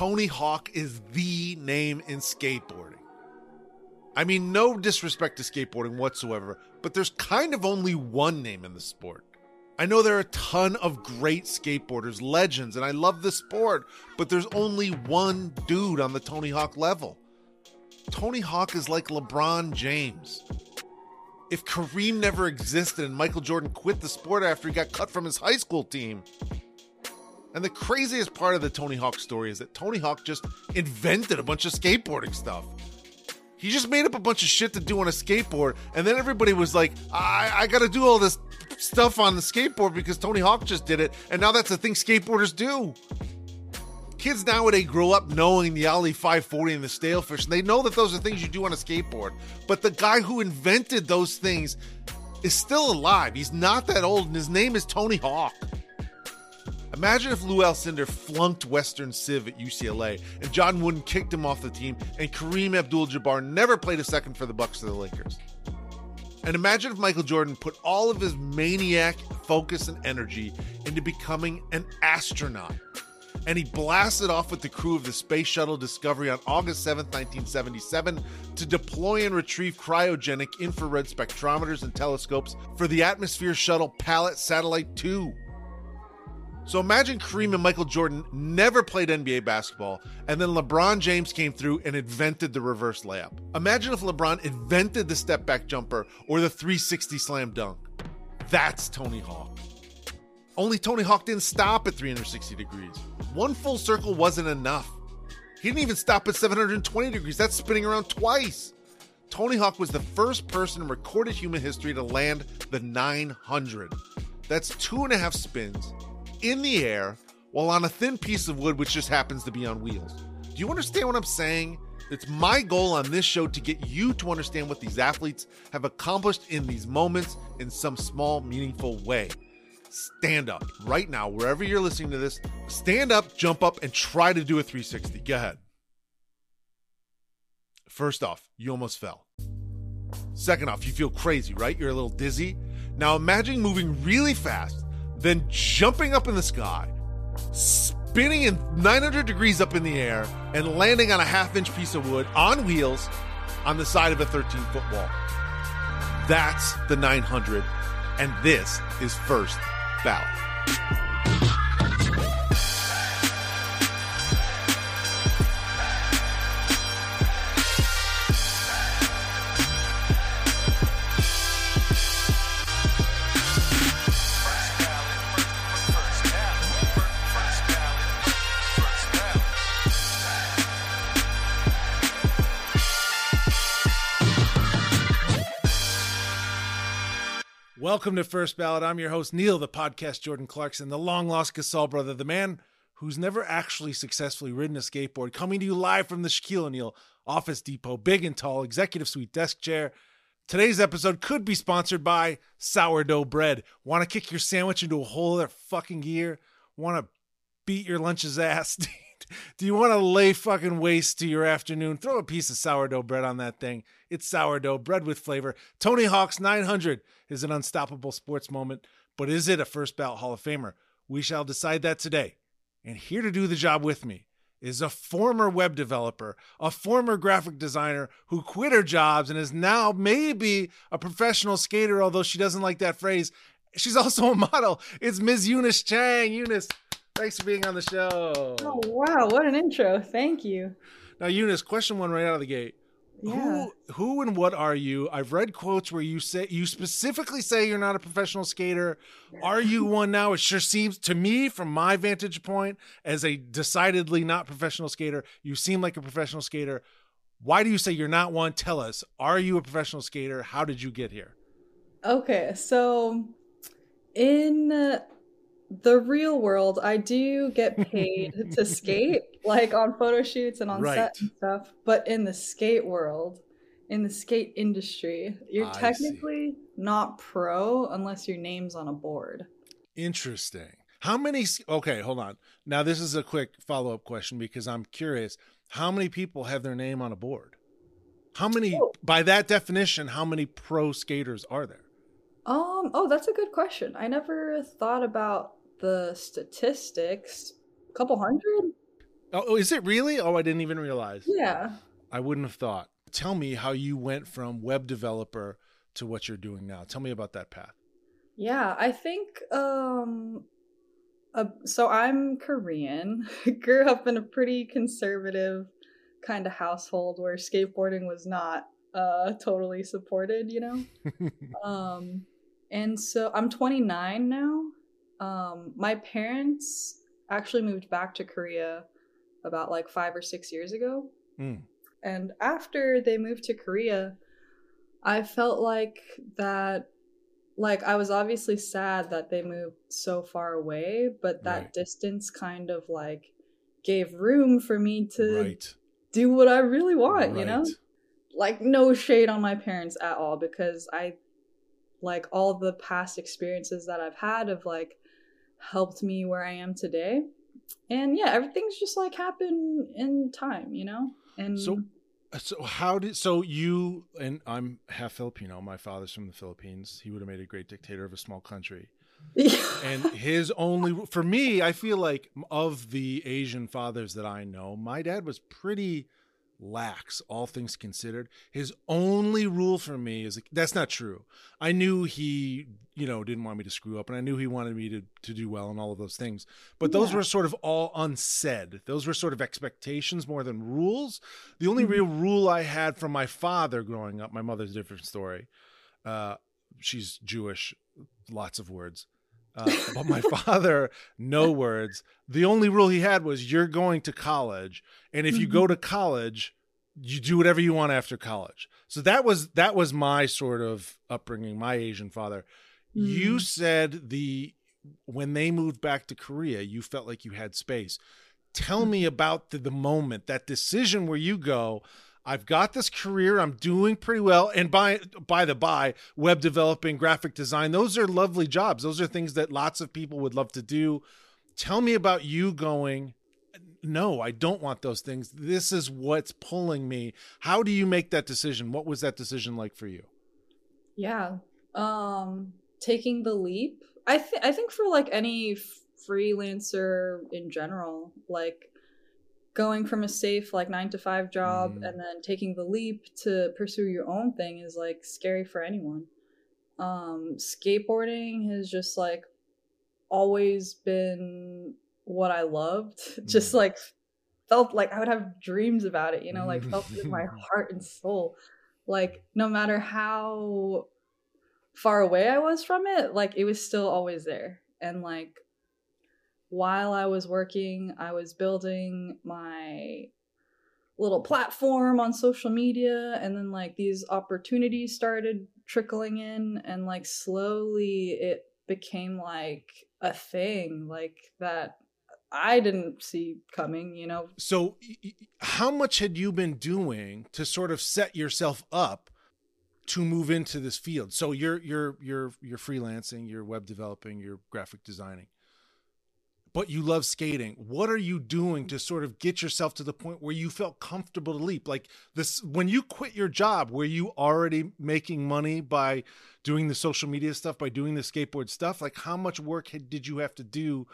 Tony Hawk is the name in skateboarding. I mean, no disrespect to skateboarding whatsoever, but there's kind of only one name in the sport. I know there are a ton of great skateboarders, legends, and I love the sport, but there's only one dude on the Tony Hawk level. Tony Hawk is like LeBron James. If Kareem never existed and Michael Jordan quit the sport after he got cut from his high school team, and the craziest part of the Tony Hawk story is that Tony Hawk just invented a bunch of skateboarding stuff. He just made up a bunch of shit to do on a skateboard, and then everybody was like, I, I gotta do all this stuff on the skateboard because Tony Hawk just did it, and now that's the thing skateboarders do. Kids nowadays grow up knowing the Ollie 540 and the Stalefish, and they know that those are things you do on a skateboard. But the guy who invented those things is still alive. He's not that old, and his name is Tony Hawk. Imagine if Lou Alcindor flunked Western Civ at UCLA and John Wooden kicked him off the team and Kareem Abdul-Jabbar never played a second for the Bucks or the Lakers. And imagine if Michael Jordan put all of his maniac focus and energy into becoming an astronaut. And he blasted off with the crew of the Space Shuttle Discovery on August 7, 1977, to deploy and retrieve cryogenic infrared spectrometers and telescopes for the Atmosphere Shuttle Pallet Satellite 2. So imagine Kareem and Michael Jordan never played NBA basketball, and then LeBron James came through and invented the reverse layup. Imagine if LeBron invented the step back jumper or the 360 slam dunk. That's Tony Hawk. Only Tony Hawk didn't stop at 360 degrees. One full circle wasn't enough. He didn't even stop at 720 degrees. That's spinning around twice. Tony Hawk was the first person in recorded human history to land the 900. That's two and a half spins in the air while on a thin piece of wood, which just happens to be on wheels. Do you understand what I'm saying? It's my goal on this show to get you to understand what these athletes have accomplished in these moments in some small, meaningful way. Stand up right now, wherever you're listening to this. Stand up, jump up, and try to do a 360. Go ahead. First off, you almost fell. Second off, you feel crazy, right? You're a little dizzy. Now imagine moving really fast then jumping up in the sky, spinning in 900 degrees up in the air, and landing on a half inch piece of wood on wheels on the side of a 13 foot wall. That's the 900, and this is First Ballot. Welcome to First Ballot. I'm your host, Neil, the podcast Jordan Clarkson, the long lost Gasol brother, the man who's never actually successfully ridden a skateboard, coming to you live from the Shaquille O'Neal Office Depot, big and tall, executive suite desk chair. Today's episode could be sponsored by sourdough bread. Want to kick your sandwich into a whole other fucking gear? Want to beat your lunch's ass? Do you want to lay fucking waste to your afternoon? Throw a piece of sourdough bread on that thing. It's sourdough bread with flavor. Tony Hawk's 900 is an unstoppable sports moment, but is it a first ballot Hall of Famer? We shall decide that today. And here to do the job with me is a former web developer, a former graphic designer who quit her jobs and is now maybe a professional skater, although she doesn't like that phrase. She's also a model. It's Ms. Eunice Chang. Eunice, thanks for being on the show. Oh, wow. What an intro. Thank you. Now, Eunice, question one right out of the gate. Yeah. Who who and what are you? I've read quotes where you say you specifically say you're not a professional skater. Are you one now? It sure seems to me from my vantage point as a decidedly not professional skater, you seem like a professional skater. Why do you say you're not one? Tell us. Are you a professional skater? How did you get here? Okay, so in uh, the real world, I do get paid to skate, like on photo shoots and on Right. set and stuff. But in the skate world, in the skate industry, you're I see. technically not pro unless your name's on a board. Interesting. How many? Okay, hold on. Now this is a quick follow up question because I'm curious. How many people have their name on a board? How many, Oh. by that definition, how many pro skaters are there? Um, oh, that's a good question. I never thought about the statistics. A couple hundred? Oh, oh, is it really? Oh, I didn't even realize. Yeah. I wouldn't have thought. Tell me how you went from web developer to what you're doing now. Tell me about that path. Yeah, I think um uh, so I'm Korean. Grew up in a pretty conservative kind of household where skateboarding was not uh totally supported, you know. um and so I'm 29 now. Um my parents actually moved back to Korea about like 5 or 6 years ago. Mm. And after they moved to Korea, I felt like that like I was obviously sad that they moved so far away, but that Right. distance kind of like gave room for me to right. do what I really want, you know? Like no shade on my parents at all because I like all the past experiences that I've had of like helped me where I am today. And yeah, everything's just like happened in time, you know? And So- uh, So how did so you and I'm half Filipino. My father's from the Philippines. He would have made a great dictator of a small country. And his only for me, I feel like of the Asian fathers that I know, my dad was pretty lax, all things considered. His only rule for me is that's not true. I knew he, you know, didn't want me to screw up, and I knew he wanted me to to do well and all of those things. But those Yeah. were sort of all unsaid. Those were sort of expectations more than rules. The only Mhm. real rule I had from my father growing up, my mother's a different story. Uh, she's Jewish, lots of words. Uh, but my father, no words. The only rule he had was you're going to college, and if you Mhm. go to college, you do whatever you want after college. So that was that was my sort of upbringing. My Asian father. You Mm. said the when they moved back to Korea, you felt like you had space. Tell me about the, the moment, that decision where you go, I've got this career, I'm doing pretty well. And by by the by, web developing, graphic design, those are lovely jobs. Those are things that lots of people would love to do. Tell me about you going, no, I don't want those things. This is what's pulling me. How do you make that decision? What was that decision like for you? Yeah. Um taking the leap. I th- I think for like any freelancer in general, like going from a safe like 9 to 5 job Mm. and then taking the leap to pursue your own thing is like scary for anyone. Um skateboarding has just like always been what I loved. just Mm. like felt like I would have dreams about it, you know, like felt in my heart and soul. Like no matter how far away I was from it, like it was still always there. And like while I was working, I was building my little platform on social media and then like these opportunities started trickling in and like slowly it became like a thing like that I didn't see coming, you know. So, how much had you been doing to sort of set yourself up to move into this field? So you're you're you're you're freelancing, you're web developing, you're graphic designing, but you love skating. What are you doing to sort of get yourself to the point where you felt comfortable to leap? Like this, when you quit your job, were you already making money by doing the social media stuff, by doing the skateboard stuff? Like, how much work had, did you have to do?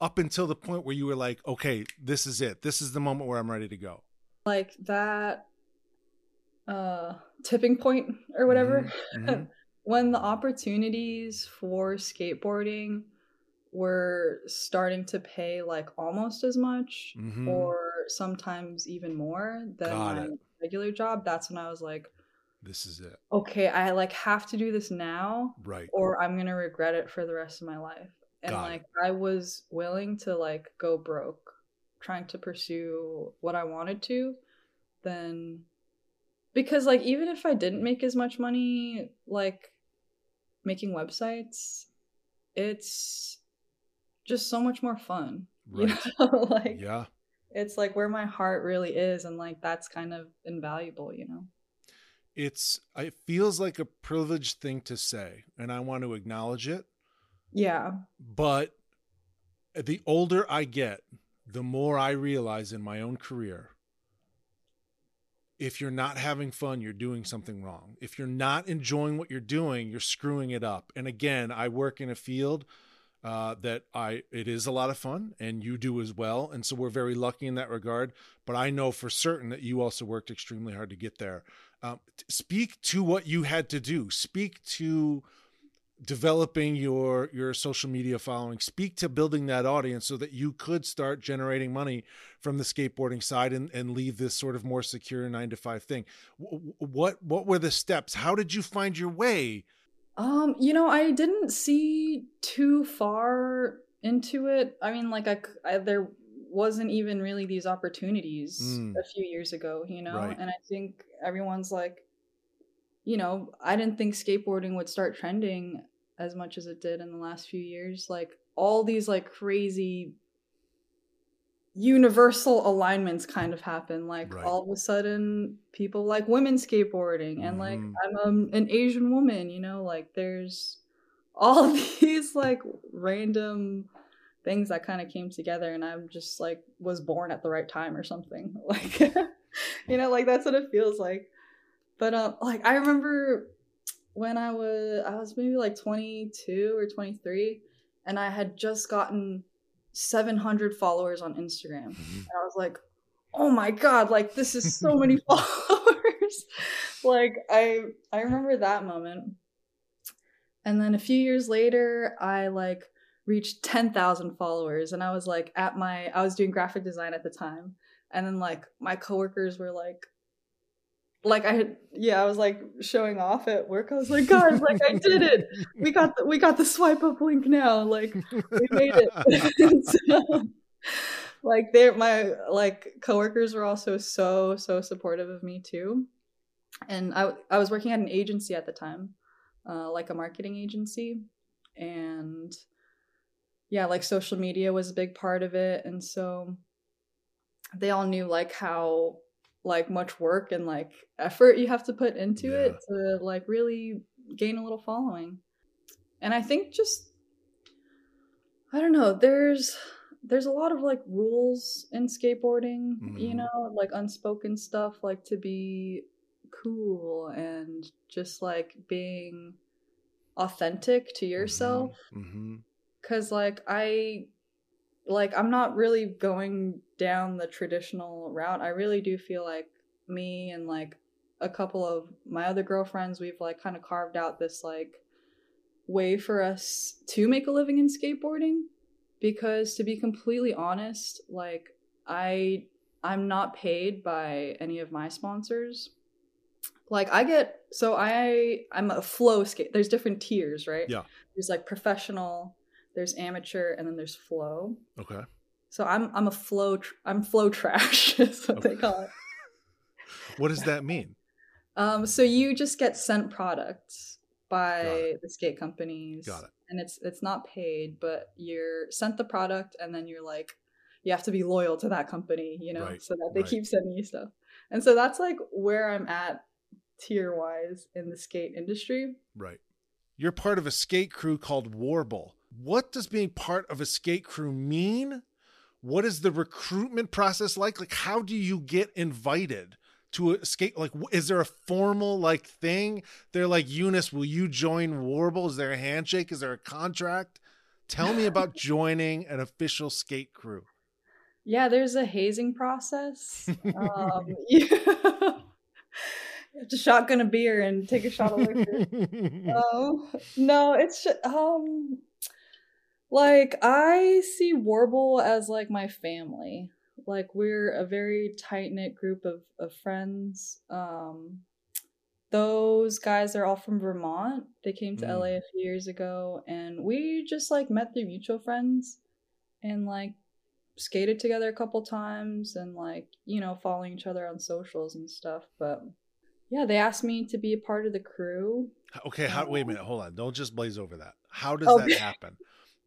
up until the point where you were like, okay, this is it. This is the moment where I'm ready to go. Like that uh tipping point or whatever. Mhm. when the opportunities for skateboarding were starting to pay like almost as much Mhm. or sometimes even more than Got my it. regular job that's when i was like This is it. okay i like have to do this now Right. or i'm gonna regret it for the rest of my life and Got it. like i was willing to like go broke trying to pursue what i wanted to then because like even if i didn't make as much money like making websites it's just so much more fun. Right. You know, like Yeah. it's like where my heart really is, and like that's kind of invaluable, you know. It's it feels like a privileged thing to say, and I want to acknowledge it. Yeah. But the older I get, the more I realize in my own career if you're not having fun, you're doing something wrong. If you're not enjoying what you're doing, you're screwing it up. And again, I work in a field uh, that I it is a lot of fun, and you do as well. And so we're very lucky in that regard. But I know for certain that you also worked extremely hard to get there. Um, speak to what you had to do. Speak to developing your your social media following speak to building that audience so that you could start generating money from the skateboarding side and, and leave this sort of more secure nine to five thing what what were the steps how did you find your way Um, you know, I didn't see too far into it. I mean, like I, I- there wasn't even really these opportunities Mm. a few years ago, you know. Right. And I think everyone's like, you know, I didn't think skateboarding would start trending as much as it did in the last few years. Like all these like crazy universal alignments kind of happen like Right. all of a sudden people like women skateboarding and like Mhm. i'm um, an asian woman you know like there's all these like random things that kind of came together and i'm just like was born at the right time or something like you know like that's what it feels like but um like i remember when i was i was maybe like 22 or 23 and i had just gotten 700 followers on instagram mm-hmm. and I was like, oh my god, like this is so many followers. like I I remember that moment. And then a few years later, I like reached 10,000 followers and I was like at my I was doing graphic design at the time. And then like my coworkers were like like I had yeah, I was like showing off at work. I was like, guys, like I did it. We got the we got the swipe up link now. Like we made it. So, like they're my like coworkers were also so so supportive of me too and i i was working at an agency at the time uh like a marketing agency and yeah like social media was a big part of it and so they all knew like how like much work and like effort you have to put into it to like really gain a little following. And i think just i don't know there's there's a lot of like rules in skateboarding you Mhm. know like unspoken stuff like to be cool and just like being authentic to yourself. Hmm because like i like i'm not really going down the traditional route i really do feel like me and like a couple of my other girlfriends we've like kind of carved out this like way for us to make a living in skateboarding. Because to be completely honest like i i'm not paid by any of my sponsors. Like i get so i i'm a flow skate there's different tiers right? Yeah. there's like professional there's amateur and then there's flow. Okay so i'm i'm a flow tr- i'm flow trash is what they call it. What does that mean? Um so you just get sent products by the skate companies got it. and it's it's not paid but you're sent the product and then you're like you have to be loyal to that company you know Right, so that they right. keep sending you stuff. And so that's like where i'm at tier wise in the skate industry. Right. You're part of a skate crew called warble. What does being part of a skate crew mean what is the recruitment process like? Like how do you get invited to a skate? Like is there a formal like thing? They're like eunice will you join warble? Is there a handshake? Is there a contract? Tell me about joining an official skate crew. Yeah there's a hazing process. Um you have to shotgun a beer and take a shot of liquor. Um, no, it's um like I see Warble as like my family. Like we're a very tight knit group of, of friends. Um those guys are all from Vermont. They came to Mm. LA a few years ago and we just like met through mutual friends and like skated together a couple times and like, you know, following each other on socials and stuff. But yeah, they asked me to be a part of the crew. okay how wait a minute hold on don't just blaze over that how does Okay. that happen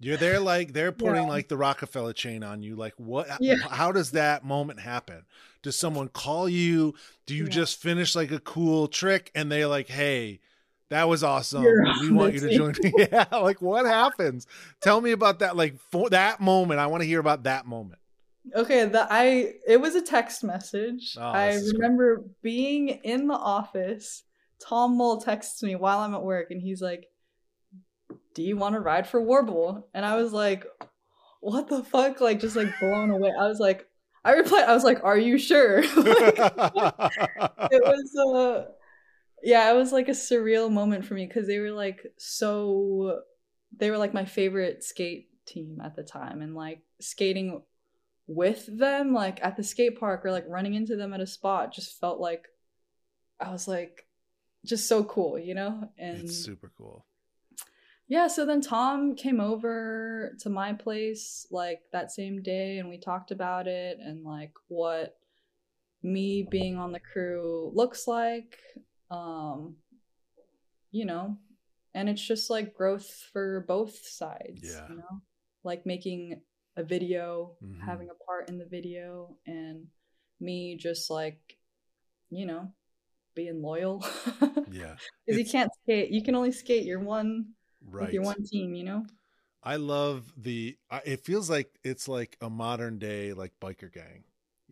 You're there like they're putting Yeah. like the Rockefeller chain on you. Like what Yeah. how does that moment happen? Does someone call you? Do you Yeah. just finish like a cool trick and they're like, "Hey, that was awesome. You're we want you to join me." yeah, like what happens? Tell me about that like for that moment. I want to hear about that moment. Okay, the I it was a text message. Oh, I this is great. remember being in the office. Tom Mole texts me while I'm at work and he's like, "Do you want to ride for Warble?" And I was like, "What the fuck?" Like just like blown away. I was like I replied I was like, "Are you sure?" Like, it was uh yeah it was like a surreal moment for me because they were like so they were like my favorite skate team at the time and like skating with them like at the skate park or like running into them at a spot just felt like i was like just so cool you know and it's super cool. Yeah, so then Tom came over to my place like that same day and we talked about it and like what me being on the crew looks like. Um you know, and it's just like growth for both sides, Yeah. you know? Like making a video, Mhm. having a part in the video and me just like you know, being loyal. Yeah. Because you can't skate. You can only skate your one Right. with your one team, you know? I love the. It feels like it's like a modern day like biker gang.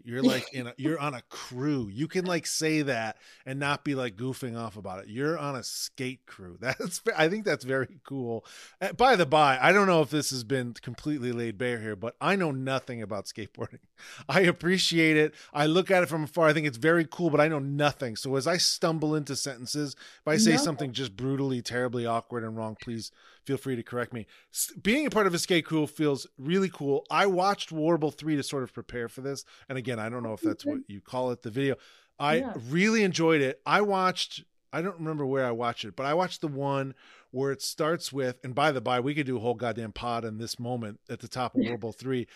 You're like in a, you're on a crew. You can like say that and not be like goofing off about it. You're on a skate crew. That's I think that's very cool. Uh, By the by, I don't know if this has been completely laid bare here, but I know nothing about skateboarding. I appreciate it. I look at it from afar. I think it's very cool, but I know nothing. So as I stumble into sentences, if I say No. something just brutally, terribly awkward and wrong, please feel free to correct me. Being a part of a skate crew feels really cool. I watched Warble 3 to sort of prepare for this. And again, I don't know if that's what you call it, the video. I Yeah. really enjoyed it. I watched, I don't remember where I watched it, but I watched the one where it starts with, and by the by, we could do a whole goddamn pod in this moment at the top of Warble 3.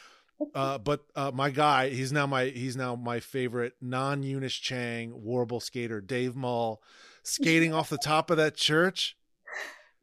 Uh, but uh, my guy, he's now my he's now my favorite non Eunice Chang warble skater, Dave Mull, skating off the top of that church.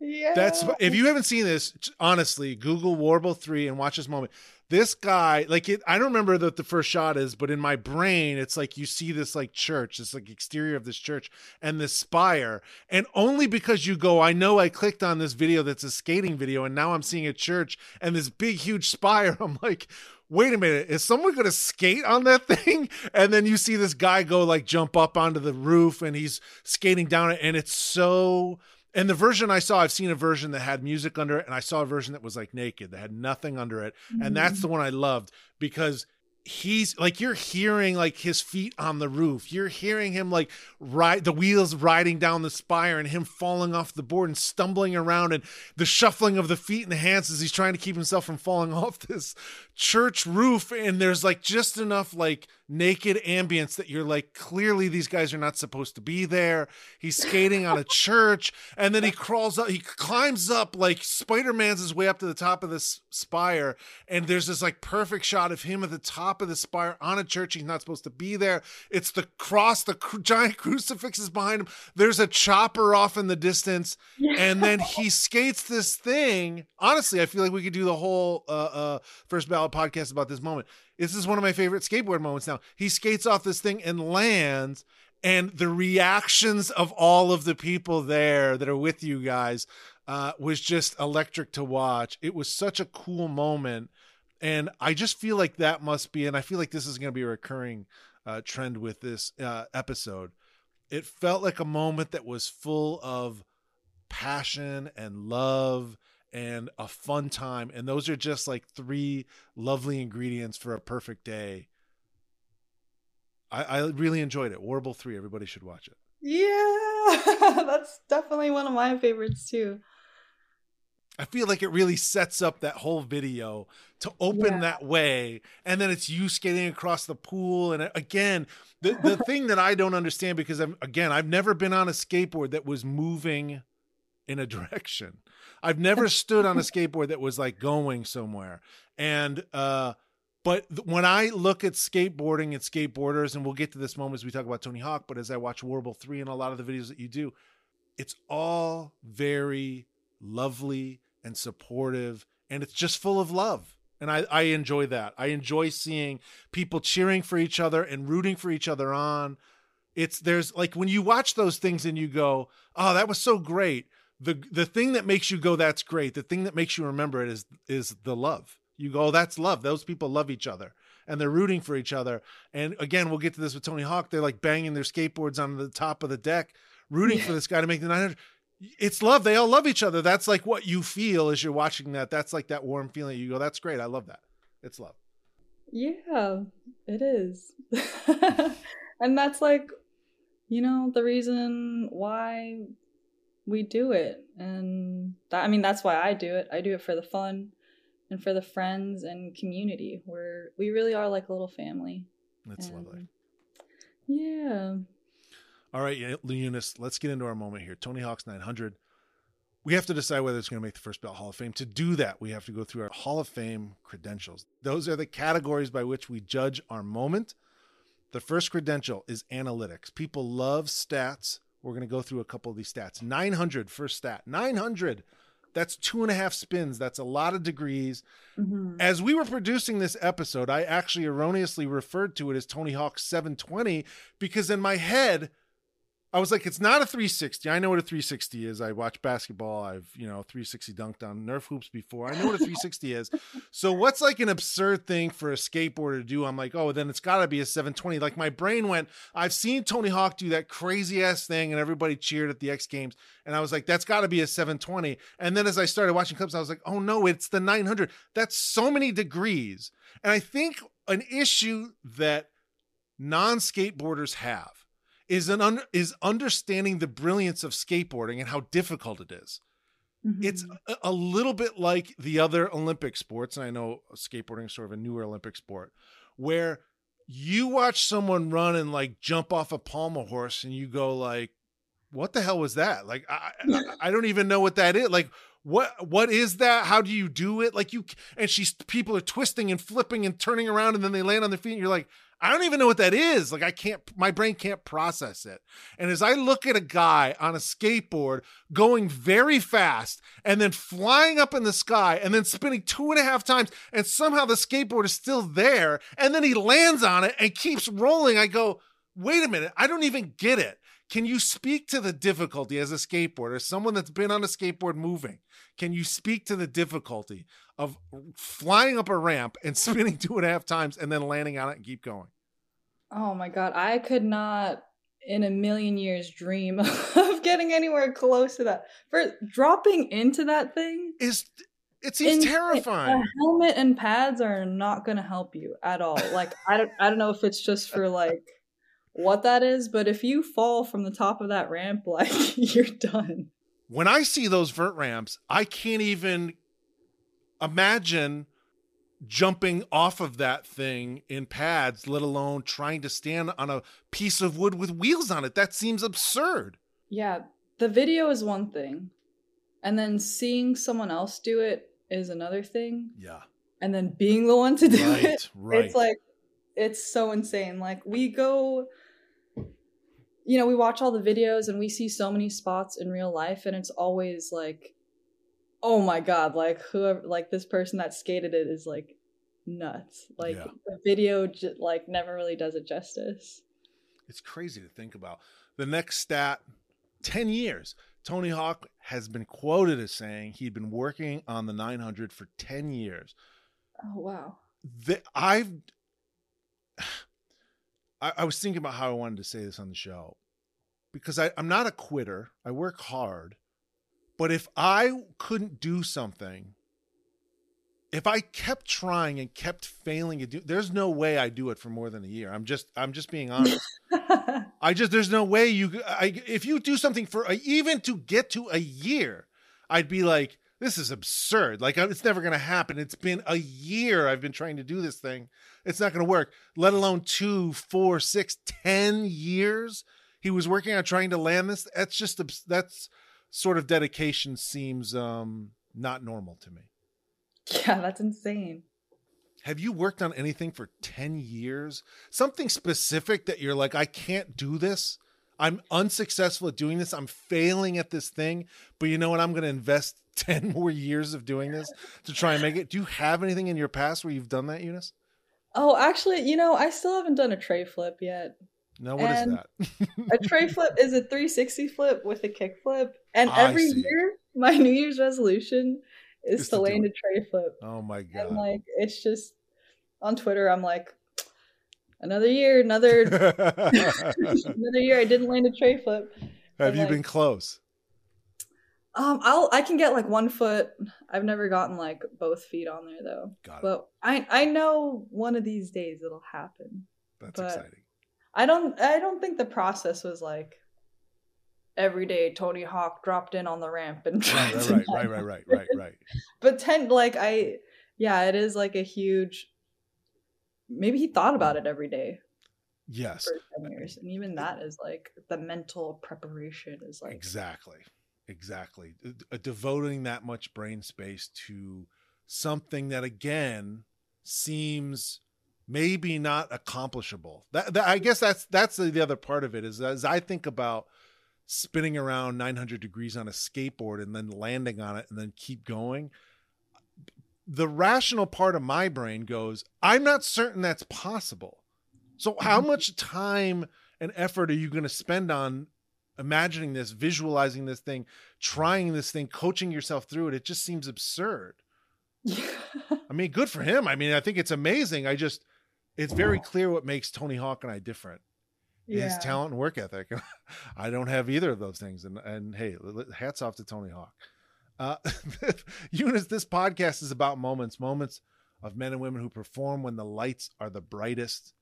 Yeah. That's if you haven't seen this, honestly, Google Warble three and watch this moment. This guy, like it, I don't remember what the first shot is, but in my brain, it's like you see this like church, this like exterior of this church and this spire, and only because you go, I know I clicked on this video that's a skating video, and now I'm seeing a church and this big huge spire. I'm like, wait a minute, is someone going to skate on that thing? And then you see this guy go like jump up onto the roof and he's skating down it, and it's so. And the version I saw, I've seen a version that had music under it, and I saw a version that was like naked, that had nothing under it. And that's mm-hmm. the one I loved because he's like you're hearing like his feet on the roof. You're hearing him like ride the wheels riding down the spire and him falling off the board and stumbling around and the shuffling of the feet and the hands as he's trying to keep himself from falling off this church roof. And there's like just enough like naked ambience that you're like, clearly these guys are not supposed to be there. He's skating on a church and then he crawls up, he climbs up like Spider Man's his way up to the top of this spire. And there's this like perfect shot of him at the top of the spire on a church. He's not supposed to be there. It's the cross, the cru- giant crucifix is behind him. There's a chopper off in the distance. And then he skates this thing. Honestly, I feel like we could do the whole uh, uh, first ballot podcast about this moment. This is one of my favorite skateboard moments now. He skates off this thing and lands, and the reactions of all of the people there that are with you guys uh, was just electric to watch. It was such a cool moment. And I just feel like that must be, and I feel like this is going to be a recurring uh, trend with this uh, episode. It felt like a moment that was full of passion and love and a fun time. And those are just like three lovely ingredients for a perfect day. I, I really enjoyed it. Warble 3, everybody should watch it. Yeah. That's definitely one of my favorites too. I feel like it really sets up that whole video to open Yeah. that way. And then it's you skating across the pool. And uh, again, the, the thing that I don't understand because I'm, again, I've never been on a skateboard that was moving in a direction. I've never stood on a skateboard that was like going somewhere. And, uh, but when I look at skateboarding and skateboarders, and we'll get to this moment as we talk about Tony Hawk, but as I watch Warble 3 and a lot of the videos that you do, it's all very lovely and supportive and it's just full of love. And I, I enjoy that. I enjoy seeing people cheering for each other and rooting for each other on. It's there's like when you watch those things and you go, "Oh, that was so great." The the thing that makes you go, "That's great." The thing that makes you remember it is is the love. You go, oh, "That's love." Those people love each other and they're rooting for each other. And again, we'll get to this with Tony Hawk. They're like banging their skateboards on the top of the deck, rooting yeah. for this guy to make the 900. It's love. They all love each other. That's like what you feel as you're watching that. That's like that warm feeling. You go, that's great. I love that. It's love. Yeah, it is. and that's like, you know, the reason why we do it. And that, I mean, that's why I do it. I do it for the fun and for the friends and community where we really are like a little family. That's and, lovely. Yeah. All right, Eunice, let's get into our moment here. Tony Hawk's 900. We have to decide whether it's going to make the first ballot Hall of Fame. To do that, we have to go through our Hall of Fame credentials. Those are the categories by which we judge our moment. The first credential is analytics. People love stats. We're going to go through a couple of these stats. 900 first stat. 900 that's two and a half spins. That's a lot of degrees. Mm-hmm. As we were producing this episode, I actually erroneously referred to it as Tony Hawk 720 because in my head, I was like, it's not a 360. I know what a 360 is. I watch basketball. I've, you know, 360 dunked on Nerf hoops before. I know what a 360 is. So what's like an absurd thing for a skateboarder to do? I'm like, oh, then it's got to be a 720. Like my brain went, I've seen Tony Hawk do that crazy ass thing and everybody cheered at the X Games. And I was like, that's got to be a 720. And then as I started watching clips, I was like, oh no, it's the 900. That's so many degrees. And I think an issue that non skateboarders have is an un- is understanding the brilliance of skateboarding and how difficult it is. Mm-hmm. It's a, a, little bit like the other Olympic sports, and I know skateboarding is sort of a newer Olympic sport, where you watch someone run and like jump off a pommel horse, and you go like, "What the hell was that?" Like, I, I, I don't even know what that is. Like, what what is that how do you do it like you and she's people are twisting and flipping and turning around and then they land on their feet and you're like I don't even know what that is. Like I can't, my brain can't process it. And as I look at a guy on a skateboard going very fast and then flying up in the sky and then spinning two and a half times and somehow the skateboard is still there and then he lands on it and keeps rolling, I go, wait a minute, I don't even get it. Can you speak to the difficulty as a skateboarder, someone that's been on a skateboard moving? Can you speak to the difficulty of flying up a ramp and spinning two and a half times and then landing on it and keep going? Oh my god, I could not in a million years dream of getting anywhere close to that. For dropping into that thing is it seems in, terrifying. A helmet and pads are not going to help you at all. Like I don't I don't know if it's just for like what that is, but if you fall from the top of that ramp like you're done. When I see those vert ramps, I can't even imagine jumping off of that thing in pads, let alone trying to stand on a piece of wood with wheels on it. That seems absurd. Yeah, the video is one thing, and then seeing someone else do it is another thing. Yeah. And then being the one to do right, it, right. it's like it's so insane. Like we go you know, we watch all the videos and we see so many spots in real life and it's always like oh my god, like whoever, like this person that skated it is like nuts. Like yeah. the video, j- like never really does it justice. It's crazy to think about. The next stat: ten years. Tony Hawk has been quoted as saying he'd been working on the 900 for 10 years. Oh wow. The, I've I, I was thinking about how I wanted to say this on the show because I, I'm not a quitter. I work hard. But if I couldn't do something, if I kept trying and kept failing to do, there's no way I do it for more than a year. I'm just, I'm just being honest. I just, there's no way you, I, if you do something for a, even to get to a year, I'd be like, this is absurd. Like it's never going to happen. It's been a year I've been trying to do this thing. It's not going to work. Let alone two, four, six, ten years. He was working on trying to land this. That's just that's sort of dedication seems um not normal to me. Yeah, that's insane. Have you worked on anything for 10 years? Something specific that you're like, I can't do this. I'm unsuccessful at doing this. I'm failing at this thing. But you know what? I'm going to invest 10 more years of doing this to try and make it? Do you have anything in your past where you've done that, Eunice? Oh, actually, you know, I still haven't done a tre flip yet. No, what and is that? a tre flip is a 360 flip with a kick flip. And every year, my New Year's resolution is just to, to land a tre flip. Oh my god! And like, it's just on Twitter. I'm like, another year, another another year. I didn't land a tre flip. Have and you like, been close? Um, I'll I can get like one foot. I've never gotten like both feet on there though. Got it. But I I know one of these days it'll happen. That's exciting. I don't I don't think the process was like every day Tony Hawk dropped in on the ramp and right right right, right right right right right but ten like I yeah it is like a huge maybe he thought about it every day yes for 10 years and even that is like the mental preparation is like exactly exactly. Uh, devoting that much brain space to something that again seems maybe not accomplishable. That, that i guess that's that's the, the other part of it is as i think about spinning around 900 degrees on a skateboard and then landing on it and then keep going the rational part of my brain goes i'm not certain that's possible. So how mm-hmm. much time and effort are you going to spend on imagining this visualizing this thing trying this thing coaching yourself through it it just seems absurd i mean good for him i mean i think it's amazing i just it's very clear what makes tony hawk and i different yeah. his talent and work ethic. I don't have either of those things. And and hey, hats off to Tony Hawk. Uh, Eunice, this podcast is about moments, moments of men and women who perform when the lights are the brightest.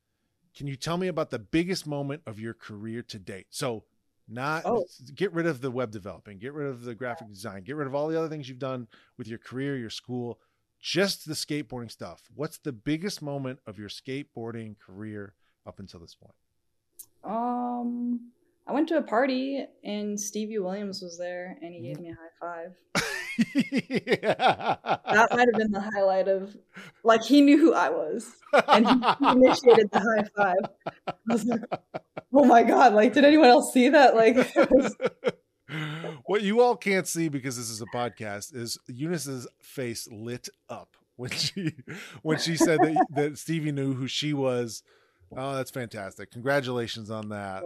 Can you tell me about the biggest moment of your career to date? So, not oh. get rid of the web developing, get rid of the graphic design, get rid of all the other things you've done with your career, your school, just the skateboarding stuff. What's the biggest moment of your skateboarding career up until this point? Um, I went to a party and Stevie Williams was there and he gave me a high five. yeah. That might have been the highlight of, like, he knew who I was and he, initiated the high five. I was like, oh my God, like, did anyone else see that? Like, was... what you all can't see because this is a podcast is Eunice's face lit up when she when she said that, that Stevie knew who she was Oh, that's fantastic. Congratulations on that.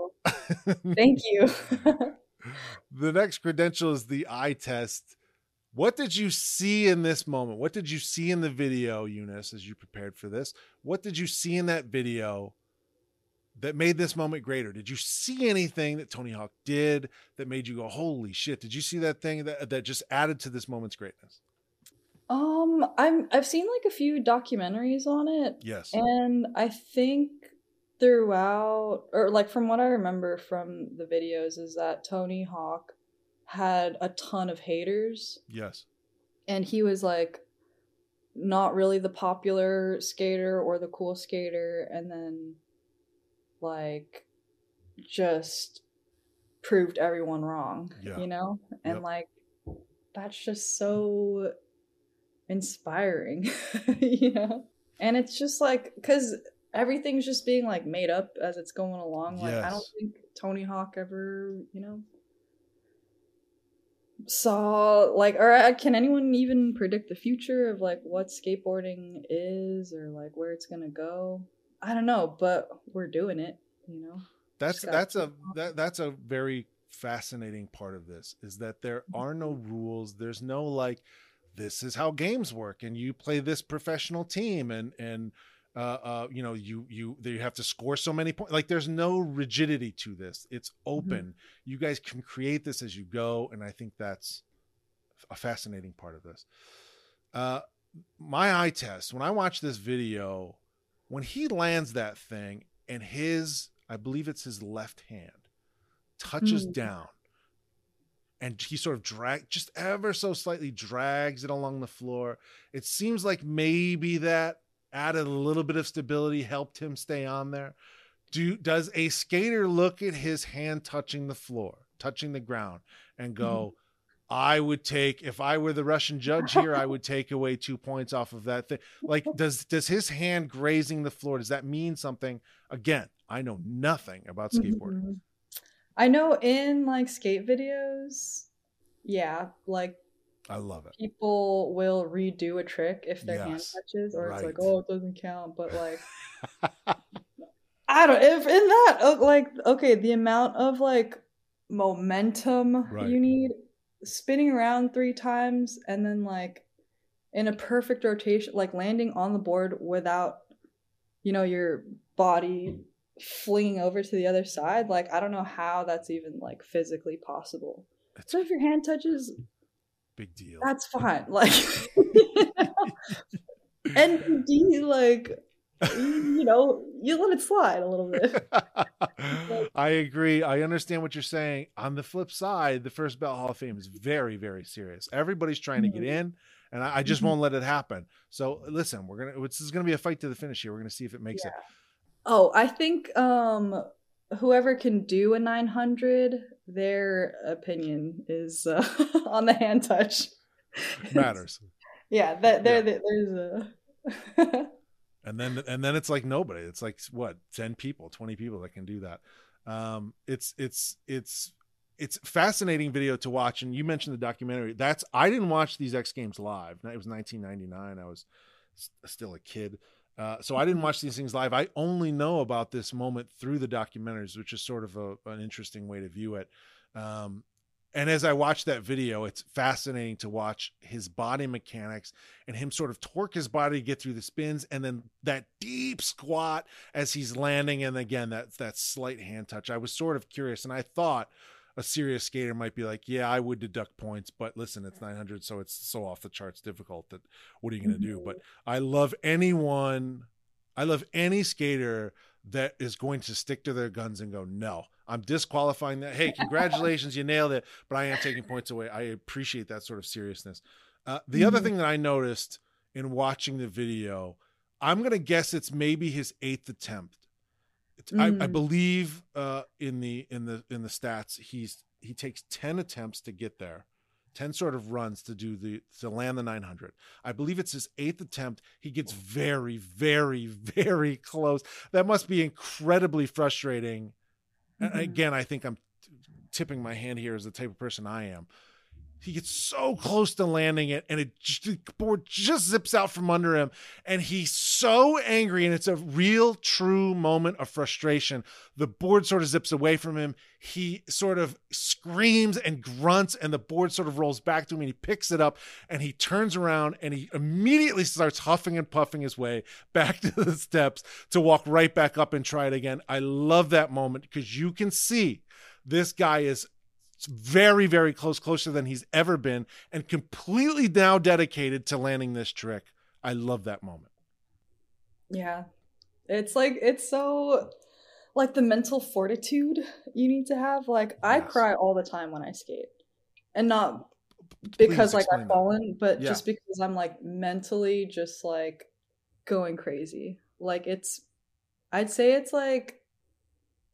Thank you. the next credential is the eye test. What did you see in this moment? What did you see in the video, Eunice, as you prepared for this? What did you see in that video that made this moment greater? Did you see anything that Tony Hawk did that made you go, holy shit? Did you see that thing that, that just added to this moment's greatness? Um, I'm I've seen like a few documentaries on it. Yes. And I think throughout or like from what I remember from the videos is that Tony Hawk had a ton of haters. Yes. And he was like not really the popular skater or the cool skater and then like just proved everyone wrong, yeah. you know? And yep. like that's just so inspiring, you know? And it's just like cuz everything's just being like made up as it's going along. Like yes. I don't think Tony Hawk ever, you know, saw like or uh, can anyone even predict the future of like what skateboarding is or like where it's gonna go? I don't know, but we're doing it, you know. That's that's a that, that's a very fascinating part of this is that there mm-hmm. are no rules. There's no like this is how games work and you play this professional team and and uh, uh, you know, you you you have to score so many points. Like, there's no rigidity to this. It's mm-hmm. open. Mm-hmm. You guys can create this as you go, and I think that's a fascinating part of this. Uh, my eye test when I watch this video, when he lands that thing and his, I believe it's his left hand, touches mm-hmm. down, and he sort of drag just ever so slightly drags it along the floor. It seems like maybe that added a little bit of stability, helped him stay on there. Do does a skater look at his hand touching the floor, touching the ground, and go, mm-hmm. I would take if I were the Russian judge here, I would take away two points off of that thing. Like, does does his hand grazing the floor, does that mean something? Again, I know nothing about skateboarding. Mm-hmm. I know in like skate videos, yeah, like I love it. People will redo a trick if their hand touches, or it's like, oh, it doesn't count. But like, I don't. If in that, oh, like, okay, the amount of like momentum Right. you need, spinning around three times, and then like in a perfect rotation, like landing on the board without, you know, your body flinging over to the other side. Like, I don't know how that's even like physically possible. It's So if your hand touches, big deal. that's fine. Like, NPD, like, you know, you let it slide a little bit. I agree. I understand what you're saying. On the flip side, the First Ballot Hall of Fame is very, very serious. Everybody's trying to get Mhm. in, and I, I just Mhm. won't let it happen. So listen, we're gonna. This is gonna be a fight to the finish here. We're gonna see if it makes it. Oh, I think um whoever can do a 900, their opinion is uh, on the hand touch. Matters. yeah, that there Yeah. there's a and then and then it's like nobody. It's like what 10 people 20 people that can do that. Um it's it's it's it's fascinating video to watch. And you mentioned the documentary. That's i didn't watch these x games live. It was 1999 i was still a kid uh, so I didn't watch these things live. I only know about this moment through the documentaries, which is sort of a, an interesting way to view it. Um, and as I watched that video, it's fascinating to watch his body mechanics and him sort of torque his body to get through the spins, and then that deep squat as he's landing, and again that that slight hand touch. I was sort of curious, and I thought a serious skater might be like, "Yeah, I would deduct points, but listen, it's 900, so it's so off the charts difficult that what are you going to do?" But I love anyone, I love any skater that is going to stick to their guns and go, "No, I'm disqualifying that. Hey, congratulations, you nailed it, but I am taking points away." I appreciate that sort of seriousness. Uh, the other Mhm. thing that I noticed in watching the video, I'm gonna guess it's maybe his eighth attempt. I, I Mm. believe uh, in the in the in the stats, he's he takes ten attempts to get there, ten sort of runs to do the to land the 900. I believe it's his eighth attempt. He gets very, very, very close. That must be incredibly frustrating. And Mhm. again, I think I'm tipping my hand here as the type of person I am. He gets so close to landing it, and it the board just zips out from under him, and he's so angry, and it's a real, true moment of frustration. The board sort of zips away from him. He sort of screams and grunts, and the board sort of rolls back to him, and he picks it up, and he turns around, and he immediately starts huffing and puffing his way back to the steps to walk right back up and try it again. I love that moment because you can see this guy is very, very close, closer than he's ever been, and completely now dedicated to landing this trick. I love that moment. Yeah. It's like it's so like the mental fortitude you need to have. Like I cry all the time when I skate. And not Please because like I've that. fallen, but Yeah. just because I'm like mentally just like going crazy. Like it's I'd say it's like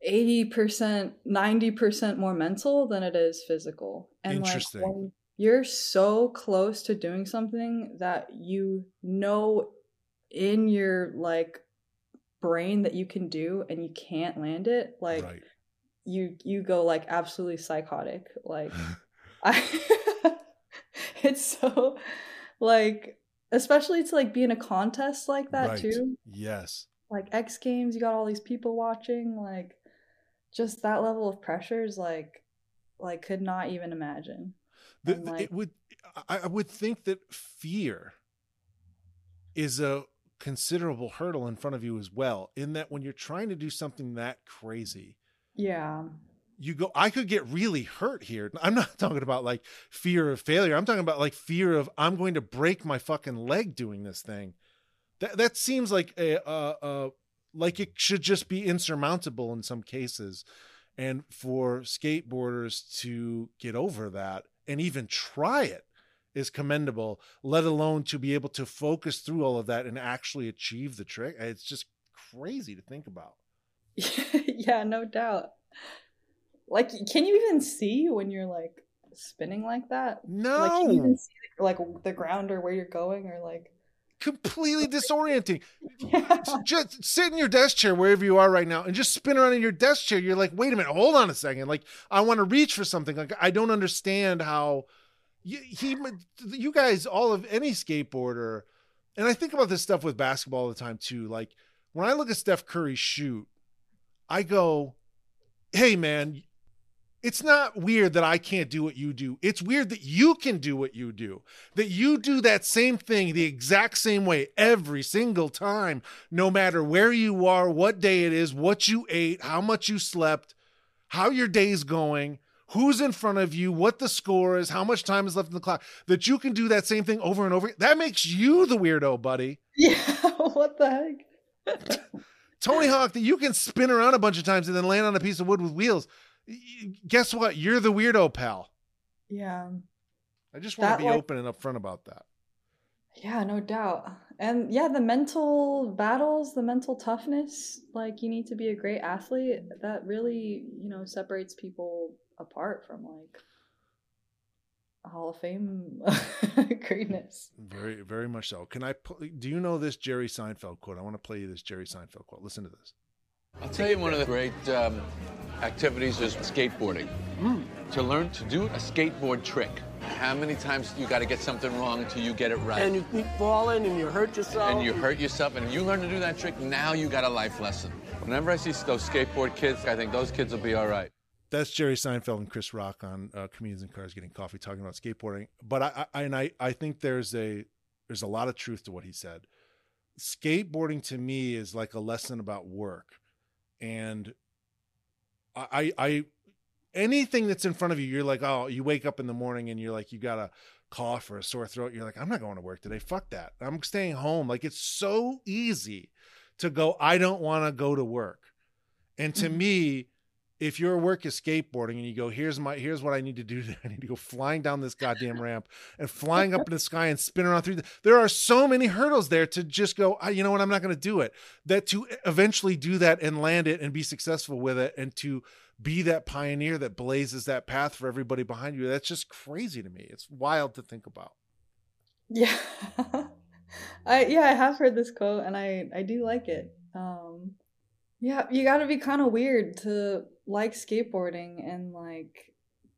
80%, 90% more mental than it is physical. And Interesting. like you're so close to doing something that you know in your like brain that you can do and you can't land it, like right. you you go like absolutely psychotic. Like I it's so like especially to like be in a contest like that right. too. Yes. Like X Games, you got all these people watching, like just that level of pressure is like like could not even imagine. The, the- like- it would I, I would think that fear is a considerable hurdle in front of you as well in that when you're trying to do something that crazy Yeah. you go i could get really hurt here i'm not talking about like fear of failure i'm talking about like fear of i'm going to break my fucking leg doing this thing that that seems like a uh uh like it should just be insurmountable in some cases and for skateboarders to get over that and even try it is commendable let alone to be able to focus through all of that and actually achieve the trick it's just crazy to think about yeah, no doubt. Like can you even see when you're like spinning like that? no Like can you even see like the ground or where you're going or like completely disorienting. yeah. Just sit in your desk chair wherever you are right now and just spin around in your desk chair. You're like, wait a minute, hold on a second. Like, I want to reach for something. Like, I don't understand how you, he, you guys, all of any skateboarder, and I think about this stuff with basketball all the time too. Like when I look at Steph Curry shoot, I go, "Hey, man." It's not weird that I can't do what you do. It's weird that you can do what you do. That you do that same thing the exact same way every single time, no matter where you are, what day it is, what you ate, how much you slept, how your day's going who's in front of you, what the score is, how much time is left in the clock, that you can do that same thing over and over. That makes you the weirdo, buddy. Yeah, what the heck? Tony Hawk, that you can spin around a bunch of times and then land on a piece of wood with wheels. Guess what? You're the weirdo, pal. Yeah. I just want that, to be like, open and upfront about that. Yeah, no doubt. And yeah, the mental battles, the mental toughness, like you need to be a great athlete. That really, you know, separates people apart from like Hall of Fame greatness. Very, very much so. Can I? do you know this Jerry Seinfeld quote? I want to play you this Jerry Seinfeld quote. Listen to this. I'll tell you one of the great um, activities is skateboarding. Mm. To learn to do a skateboard trick. How many times you got to get something wrong until you get it right? And you keep falling and you hurt yourself. And you hurt yourself, and you learn to do that trick. Now you got a life lesson. Whenever I see those skateboard kids, I think those kids will be all right that's Jerry Seinfeld and Chris Rock on uh, Comedians in Cars Getting Coffee talking about skateboarding. But I, I and I, I think there's a there's a lot of truth to what he said. Skateboarding to me is like a lesson about work, and I, I anything that's in front of you, you're like, oh, you wake up in the morning and you're like, you got a cough or a sore throat. You're like, I'm not going to work today. Fuck that. I'm staying home. Like it's so easy to go. I don't want to go to work. And to mm-hmm. me, if your work is skateboarding and you go, here's my here's what I need to do. I need to go flying down this goddamn ramp and flying up in the sky and spin around through. The, there are so many hurdles there to just go. you know what? I'm not going to do it. That to eventually do that and land it and be successful with it and to be that pioneer that blazes that path for everybody behind you. That's just crazy to me. It's wild to think about. Yeah. I yeah, I have heard this quote and I I do like it. Um yeah, you got to be kind of weird to like skateboarding and like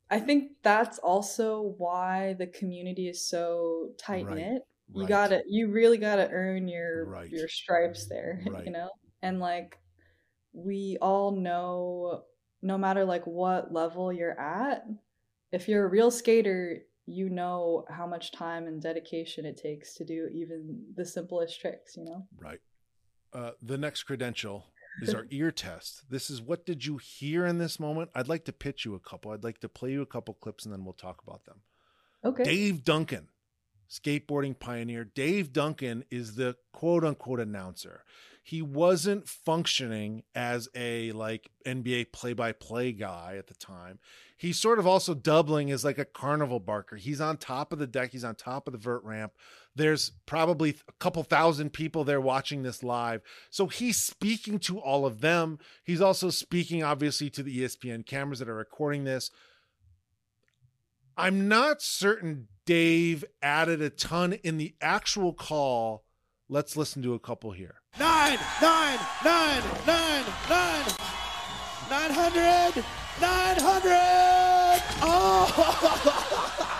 I think that's also why the community is so tight knit. Right. You right. got to you really got to earn your right. your stripes there, you know? And like we all know no matter like what level you're at, if you're a real skater, you know how much time and dedication it takes to do even the simplest tricks, you know? Right. Uh, the next credential is our ear test. This is what did you hear in this moment? I'd like to pitch you a couple. I'd like to play you a couple clips and then we'll talk about them. Okay. Dave Duncan, skateboarding pioneer. Dave Duncan is the quote unquote announcer. He wasn't functioning as a like NBA play by play guy at the time. He's sort of also doubling as like a carnival barker. He's on top of the deck, he's on top of the vert ramp there's probably a couple thousand people there watching this live. So he's speaking to all of them. He's also speaking, obviously, to the ESPN cameras that are recording this. I'm not certain Dave added a ton in the actual call. Let's listen to a couple here. Nine, nine, nine, nine, nine, nine hundred, nine hundred. Oh!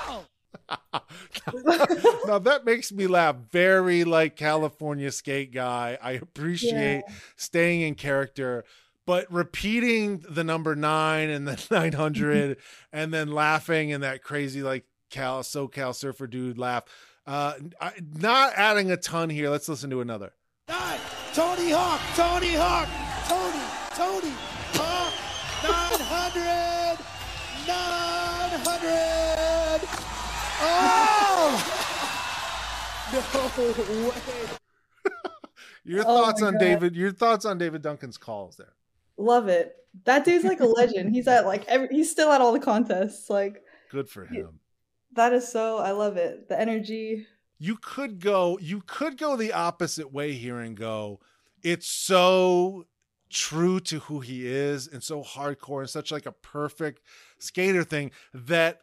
now that makes me laugh. Very like California skate guy. I appreciate yeah. staying in character, but repeating the number nine and the 900 and then laughing and that crazy like Cal SoCal surfer dude laugh. Uh, I, not adding a ton here. Let's listen to another. Nine, Tony Hawk, Tony Hawk, Tony, Tony Hawk, 900, 900. Oh! no way. your oh thoughts on God. David? Your thoughts on David Duncan's calls there? Love it. That dude's like a legend. he's at like every. He's still at all the contests. Like good for him. He, that is so. I love it. The energy. You could go. You could go the opposite way here and go. It's so true to who he is and so hardcore and such like a perfect skater thing that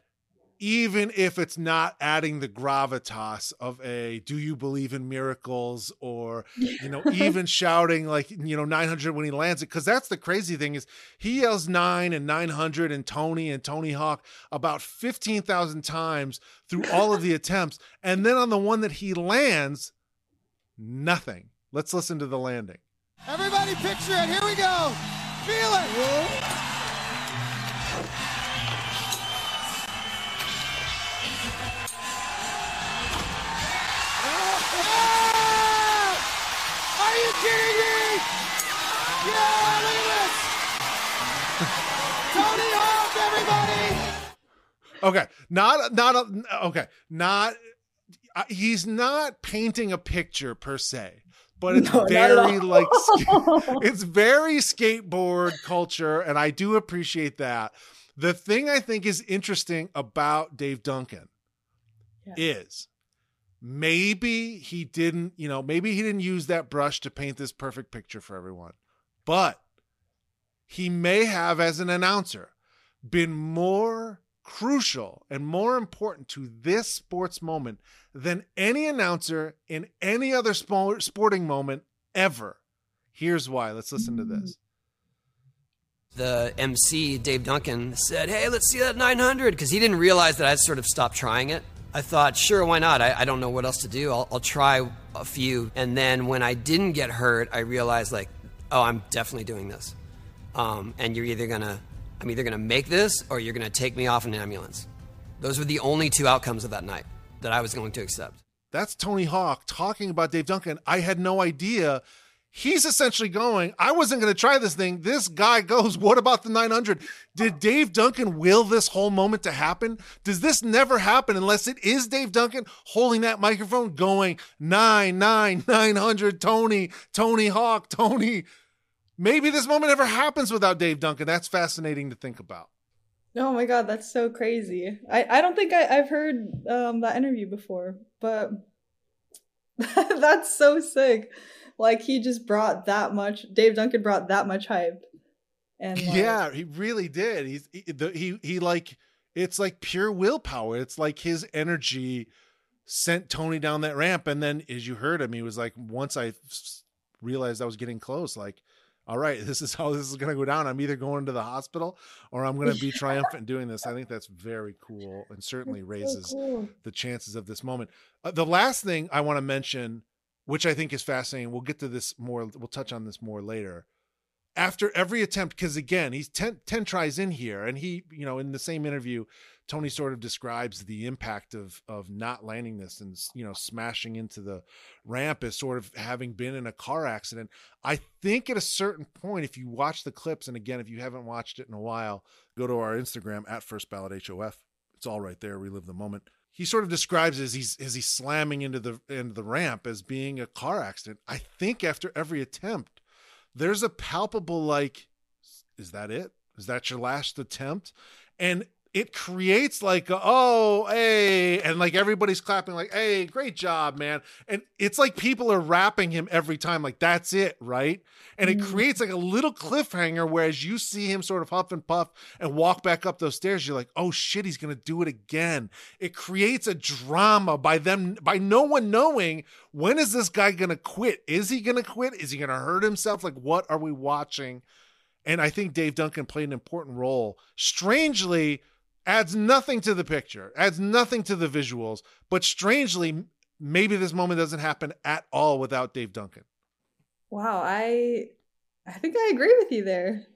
even if it's not adding the gravitas of a do you believe in miracles or you know even shouting like you know 900 when he lands it because that's the crazy thing is he yells 9 and 900 and tony and tony hawk about 15000 times through all of the attempts and then on the one that he lands nothing let's listen to the landing Everybody picture it. Here we go. Feel it. Ah! At this. Tony Hawk, everybody. Okay, not not a, okay, not uh, he's not painting a picture per se, but it's No, very like it's very skateboard culture, and I do appreciate that. The thing I think is interesting about Dave Duncan Yeah. is maybe he didn't, you know, maybe he didn't use that brush to paint this perfect picture for everyone, but he may have, as an announcer, been more crucial and more important to this sports moment than any announcer in any other sport, sporting moment ever. Here's why. Let's listen to this. the MC Dave Duncan said, "Hey, let's see that 900," because he didn't realize that I'd sort of stopped trying it. I thought, sure, why not? I, I don't know what else to do. I'll, I'll try a few. And then when I didn't get hurt, I realized, like, oh, I'm definitely doing this. Um, and you're either gonna, I'm either gonna make this or you're gonna take me off an ambulance. Those were the only two outcomes of that night that I was going to accept. That's Tony Hawk talking about Dave Duncan. I had no idea. He's essentially going, I wasn't going to try this thing. This guy goes, What about the 900? Did Dave Duncan will this whole moment to happen? Does this never happen unless it is Dave Duncan holding that microphone going, 9, 9, 900, Tony, Tony Hawk, Tony? Maybe this moment never happens without Dave Duncan. That's fascinating to think about. Oh my god, that's so crazy. I, I don't think I, I've heard um, that interview before, but that's so sick. Like he just brought that much. Dave Duncan brought that much hype, and like, yeah, he really did. He's he, the, he he like it's like pure willpower. It's like his energy sent Tony down that ramp, and then as you heard him, he was like, once I realized I was getting close, like, all right, this is how this is going to go down. I'm either going to the hospital or I'm going to be triumphant doing this. I think that's very cool and certainly so raises cool. the chances of this moment. Uh, the last thing I want to mention, which I think is fascinating, we'll get to this more, we'll touch on this more later. After every attempt, because again, he's 10, 10 tries in here, and he, you know, in the same interview, Tony sort of describes the impact of of not landing this and you know smashing into the ramp as sort of having been in a car accident. I think at a certain point, if you watch the clips, and again, if you haven't watched it in a while, go to our Instagram at First Ballot HOF. It's all right there. Relive the moment. He sort of describes as he's as he's slamming into the into the ramp as being a car accident. I think after every attempt, there's a palpable like, is that it? Is that your last attempt? And it creates like a, oh hey and like everybody's clapping like hey great job man and it's like people are rapping him every time like that's it right? And it mm. creates like a little cliffhanger whereas you see him sort of huff and puff and walk back up those stairs you're like oh shit he's gonna do it again. It creates a drama by them by no one knowing when is this guy gonna quit? Is he gonna quit? Is he gonna hurt himself? Like what are we watching? And I think Dave Duncan played an important role. Strangely, adds nothing to the picture, adds nothing to the visuals, but strangely, maybe this moment doesn't happen at all without Dave Duncan. Wow, I I think I agree with you there.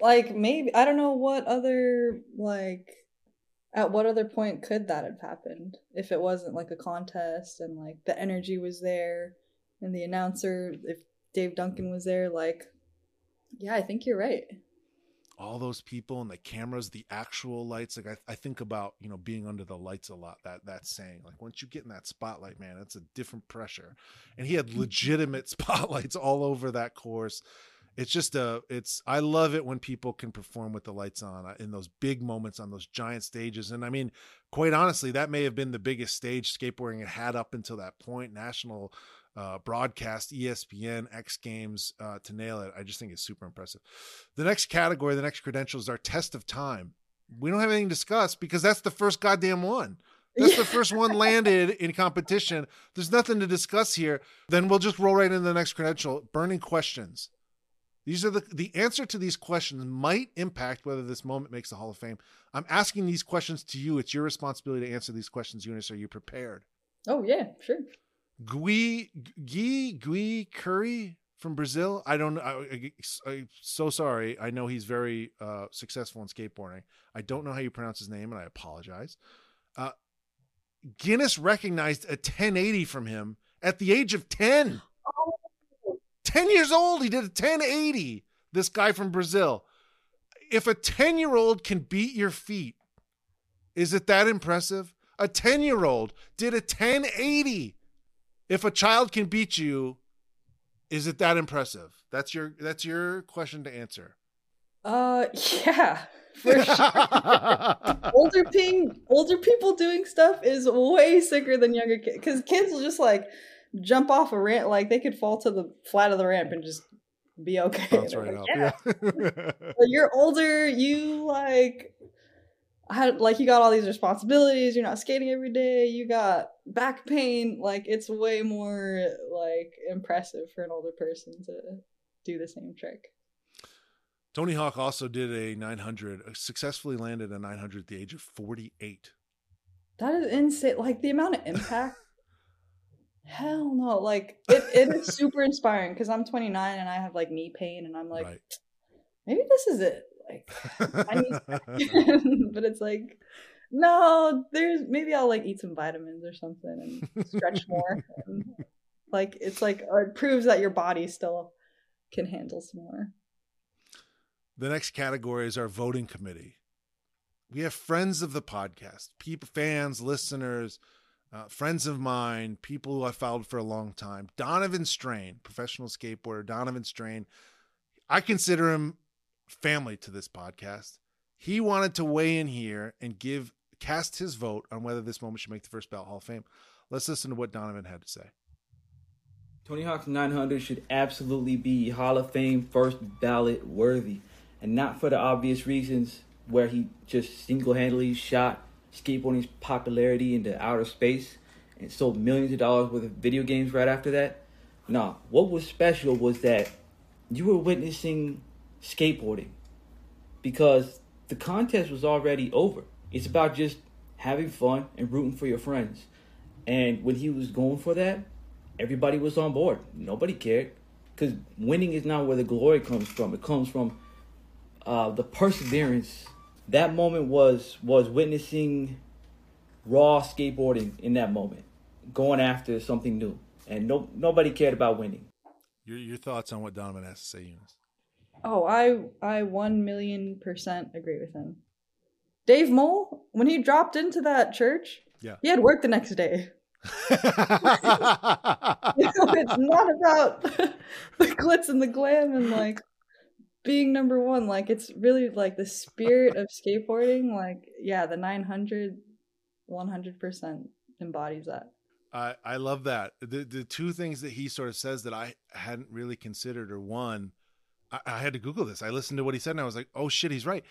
Like maybe I don't know what other like at what other point could that have happened if it wasn't like a contest and like the energy was there and the announcer if Dave Duncan was there like yeah, I think you're right. All those people and the cameras, the actual lights. Like I, I think about, you know, being under the lights a lot. That that saying, like once you get in that spotlight, man, it's a different pressure. And he had legitimate spotlights all over that course. It's just a, it's. I love it when people can perform with the lights on uh, in those big moments on those giant stages. And I mean, quite honestly, that may have been the biggest stage skateboarding had had up until that point. National uh, broadcast, ESPN, X Games uh, to nail it. I just think it's super impressive. The next category, the next credential is our test of time. we don't have anything to discuss because that's the first goddamn one. That's the first one landed in competition. There's nothing to discuss here. Then we'll just roll right into the next credential. Burning questions. These are the the answer to these questions might impact whether this moment makes the Hall of Fame. I'm asking these questions to you. It's your responsibility to answer these questions, Eunice. Are you prepared? Oh yeah, sure. Gui Gui Gui Khury from Brazil. I don't. I, am so sorry. I know he's very uh, successful in skateboarding. I don't know how you pronounce his name, and I apologize. Uh, Guinness recognized a 1080 from him at the age of 10. 10 years old, he did a 1080. This guy from Brazil. If a 10 year old can beat your feat, is it that impressive? A 10 year old did a 1080. If a child can beat you, is it that impressive? That's your that's your question to answer. Uh yeah for sure. older ping, older people doing stuff is way sicker than younger kids because kids will just like jump off a ramp, like they could fall to the flat of the ramp and just be okay. That's right like, yeah. yeah. you're older, you like had like you got all these responsibilities, you're not skating every day, you got back pain, like it's way more like impressive for an older person to do the same trick. Tony Hawk also did a 900, uh, successfully landed a 900 at the age of 48. That is insane. Like the amount of impact. Hell no. Like it, it is super inspiring because I'm 29 and I have like knee pain and I'm like, right. maybe this is it. Like, but it's like, no, there's maybe I'll like eat some vitamins or something and stretch more. and, like it's like it proves that your body still can handle some more. The next category is our voting committee. We have friends of the podcast, people, fans, listeners, uh, friends of mine, people who I followed for a long time. Donovan Strain, professional skateboarder, Donovan Strain. I consider him family to this podcast. He wanted to weigh in here and give cast his vote on whether this moment should make the first ballot Hall of Fame. Let's listen to what Donovan had to say. Tony Hawk's 900 should absolutely be Hall of Fame first ballot worthy and not for the obvious reasons where he just single-handedly shot skateboarding's popularity into outer space and sold millions of dollars worth of video games right after that. Nah, what was special was that you were witnessing skateboarding because the contest was already over. It's about just having fun and rooting for your friends. And when he was going for that, everybody was on board. Nobody cared because winning is not where the glory comes from. It comes from uh, the perseverance. That moment was was witnessing raw skateboarding in that moment, going after something new, and no nobody cared about winning. Your your thoughts on what Donovan has to say, Eunice? Oh, I I one million percent agree with him. Dave Mole, when he dropped into that church, yeah, he had work the next day. you know, it's not about the glitz and the glam and like being number one like it's really like the spirit of skateboarding like yeah the 900 100% embodies that I, I love that. The the two things that he sort of says that I hadn't really considered are one, I, I, had to Google this. I listened to what he said and I was like, oh shit, he's right.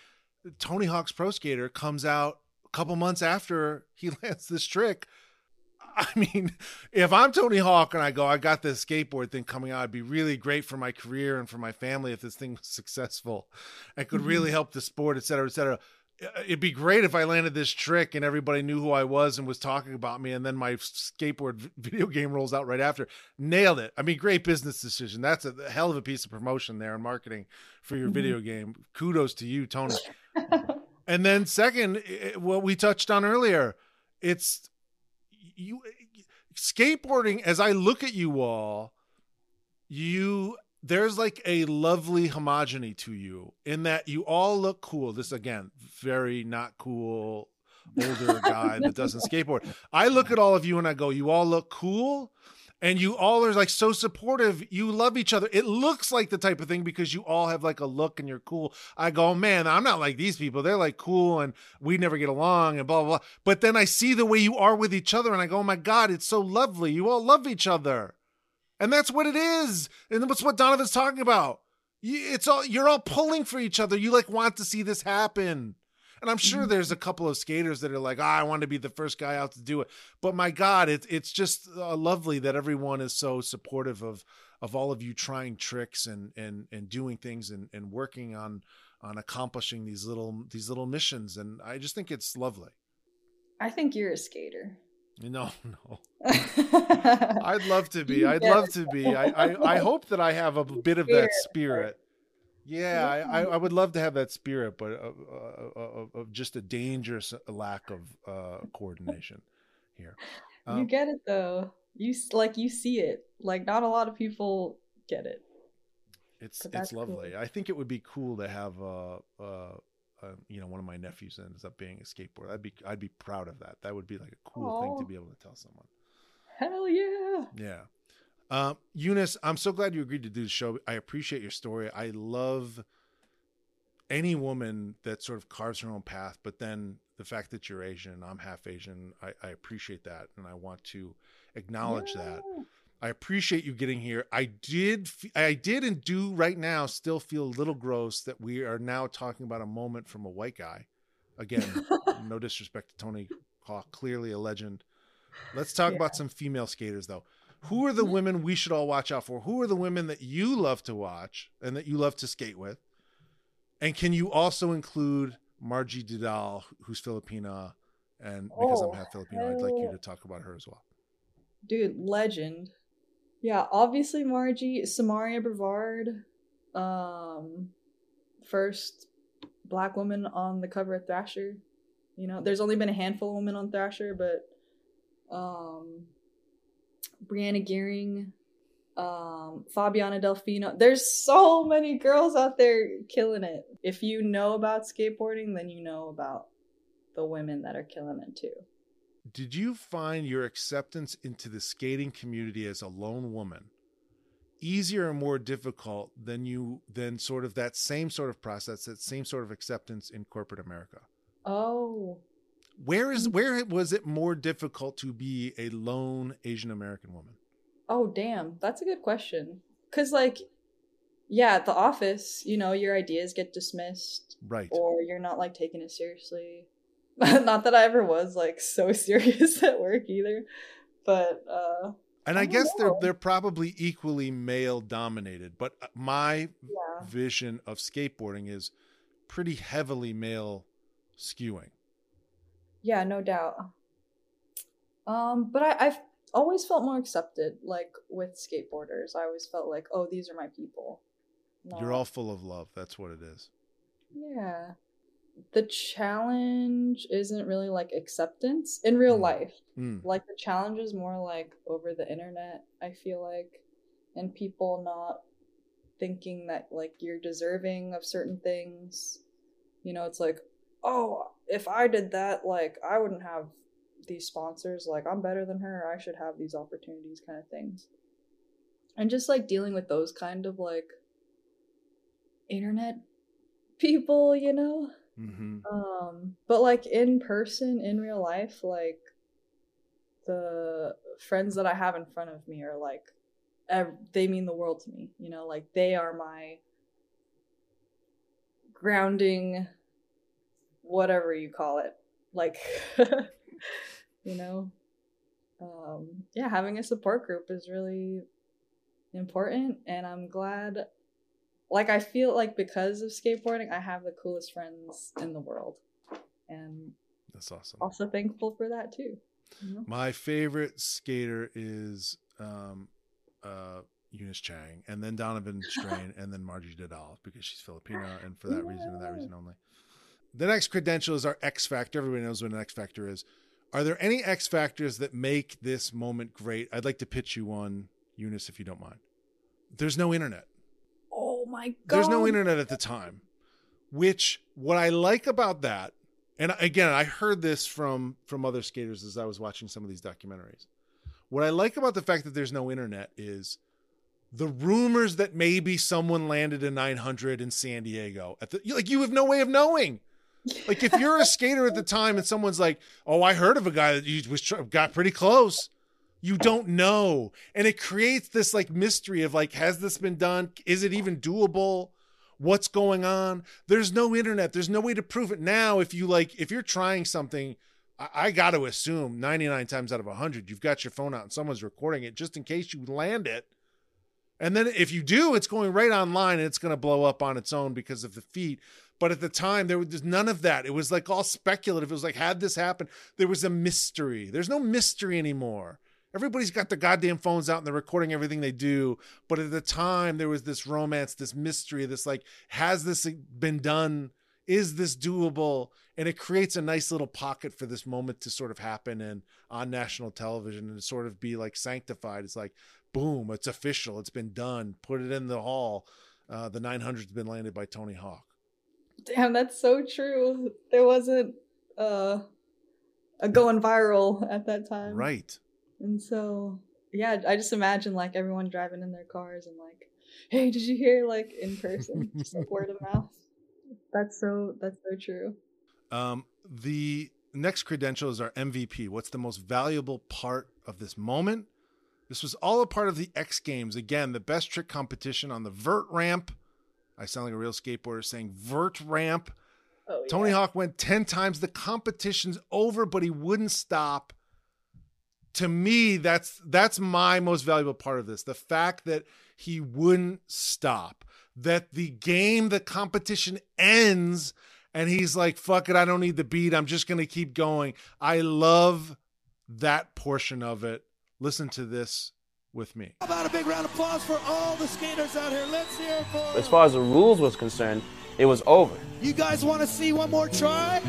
Tony Hawk's Pro Skater comes out a couple months after he lands this trick I mean, if I'm Tony Hawk and I go, I got this skateboard thing coming out, it'd be really great for my career and for my family if this thing was successful and could really mm-hmm. help the sport, et cetera, et cetera. It'd be great if I landed this trick and everybody knew who I was and was talking about me, and then my skateboard video game rolls out right after. Nailed it. I mean, great business decision. That's a hell of a piece of promotion there and marketing for your mm-hmm. video game. Kudos to you, Tony. and then, second, what we touched on earlier, it's you skateboarding as I look at you all, you there's like a lovely homogeny to you in that you all look cool. This again, very not cool older guy that doesn't skateboard. I look at all of you and I go, you all look cool and you all are like so supportive. You love each other. It looks like the type of thing because you all have like a look and you're cool. I go, man, I'm not like these people. They're like cool and we never get along and blah, blah, blah. But then I see the way you are with each other and I go, oh my God, it's so lovely. You all love each other. And that's what it is. And that's what Donovan's talking about. It's all, you're all pulling for each other. You like want to see this happen. And I'm sure Mhm. there's a couple of skaters that are like, ah, I want to be the first guy out to do it. But my God, it's it's just uh, lovely that everyone is so supportive of of all of you trying tricks and and and doing things and and working on on accomplishing these little these little missions. And I just think it's lovely. I think you're a skater. No, no. I'd love to be. I'd love to be. I, I, I hope that I have a bit of that spirit. Yeah, I, I, would love to have that spirit, but of, uh, of, of just a dangerous lack of uh, coordination here. you Um, get it though. You like you see it. Like not a lot of people get it. it's it's lovely. cool. I think it would be cool to have uh, uh, uh, you know one of my nephews ends up being a skateboarder. I'd be I'd be proud of that. That would be like a cool thing to be able to tell someone. Hell yeah. Yeah. Um, Eunice, I'm so glad you agreed to do the show. I appreciate your story. I love any woman that sort of carves her own path, but then the fact that you're Asian, I'm half Asian, I, I appreciate that. And I want to acknowledge that. I appreciate you getting here. I did, I did and do right now still feel a little gross that we are now talking about a moment from a white guy. Again, no disrespect to Tony Hawk, clearly a legend. Let's talk about some female skaters though. Who are the mm-hmm. women we should all watch out for? Who are the women that you love to watch and that you love to skate with? And can you also include Margie Didal, who's Filipina? And because Oh, I'm half Filipino, I'd like you to talk about her as well. Dude, legend. Yeah, obviously Margie, Samaria Brevard, um, first black woman on the cover of Thrasher. You know, there's only been a handful of women on Thrasher, but um, Brianna Gearing, um, Fabiana Delfino. There's so many girls out there killing it. If you know about skateboarding, then you know about the women that are killing it too. Did you find your acceptance into the skating community as a lone woman easier or more difficult than you than sort of that same sort of process, that same sort of acceptance in corporate America? Oh, Where is hmm. where was it more difficult to be a lone Asian American woman? Oh, damn. That's a good question. Because, like, yeah, at the office, you know, your ideas get dismissed Right. or you're not, like, taking it seriously. not that I ever was, like, so serious at work either. But, uh, And I I guess they're they're probably equally male dominated, but uh, my yeah. vision of skateboarding is pretty heavily male skewing. Yeah, no doubt. Um, but I, I've always felt more accepted, like, with skateboarders. I always felt like, oh, these are my people. You're all full of love. That's what it is. Yeah. The challenge isn't really like acceptance in real Mm. life. Mm. Like the challenge is more like over the internet, I feel like, and people not thinking that like you're deserving of certain things. You know, it's like, oh, if I did that, like I wouldn't have these sponsors. Like I'm better than her. I should have these opportunities, kind of things. And just like dealing with those kind of like internet people, you know? Hmm Um, but like in person, in real life, like the friends that I have in front of me are like, ev- they mean the world to me. You know, like they are my grounding, whatever you call it. Like, you know, um, yeah, having a support group is really important, and I'm glad like I feel like because of skateboarding, I have the coolest friends in the world, and That's awesome. also thankful for that too. you know? My favorite skater is um, uh, Eunice Chang, and then Donovan Strain, and then Margie Didal because she's Filipino, and for that reason and that reason only. The next credential is our X Factor. Everybody knows what an X Factor is. Are there any X Factors that make this moment great? I'd like to pitch you one, Eunice, if you don't mind. There's no internet. My god! There's no internet at the time, which what I like about that, and again, I heard this from from other skaters as I was watching some of these documentaries. What I like about the fact that there's no internet is the rumors that maybe someone landed a 900 in San Diego at the like you have no way of knowing. Like if you're a skater at the time and someone's like, "Oh, I heard of a guy that was got pretty close." You don't know. And it creates this like mystery of like has this been done? Is it even doable? what's going on. There's no internet. There's no way to prove it now. If you like, if you're trying something, I, I got to assume 99 times out of 100, you've got your phone out and someone's recording it just in case you land it. And then if you do, it's going right online and it's going to blow up on its own because of the feat. But at the time, there was none of that. It was like all speculative. It was like, had this happened, there was a mystery. There's no mystery anymore. Everybody's got their goddamn phones out and they're recording everything they do. But at the time, there was this romance, this mystery, this like, has this been done? Is this doable? And it creates a nice little pocket for this moment to sort of happen and on national television and sort of be like sanctified. It's like, boom, it's official. It's been done. Put it in the hall. Uh, the 900's been landed by Tony Hawk. Damn, that's so true. There wasn't uh, a going viral at that time. Right. And so, yeah, I just imagine like everyone driving in their cars and like, hey, did you hear like in person? just like word of mouth. That's so, that's so true. Um, the next credential is our MVP. What's the most valuable part of this moment? This was all a part of the X Games. Again, the best trick competition on the vert ramp. I sound like a real skateboarder saying vert ramp. Oh, yeah. Tony Hawk went 10 times. The competition's over, but he wouldn't stop. To me, that's that's my most valuable part of this. The fact that he wouldn't stop. That the game, the competition ends, and he's like, fuck it, I don't need the beat. I'm just gonna keep going. I love that portion of it. Listen to this with me. How about a big round of applause for all the skaters out here? Let's hear it for As far as the rules was concerned, it was over. You guys want to see one more try?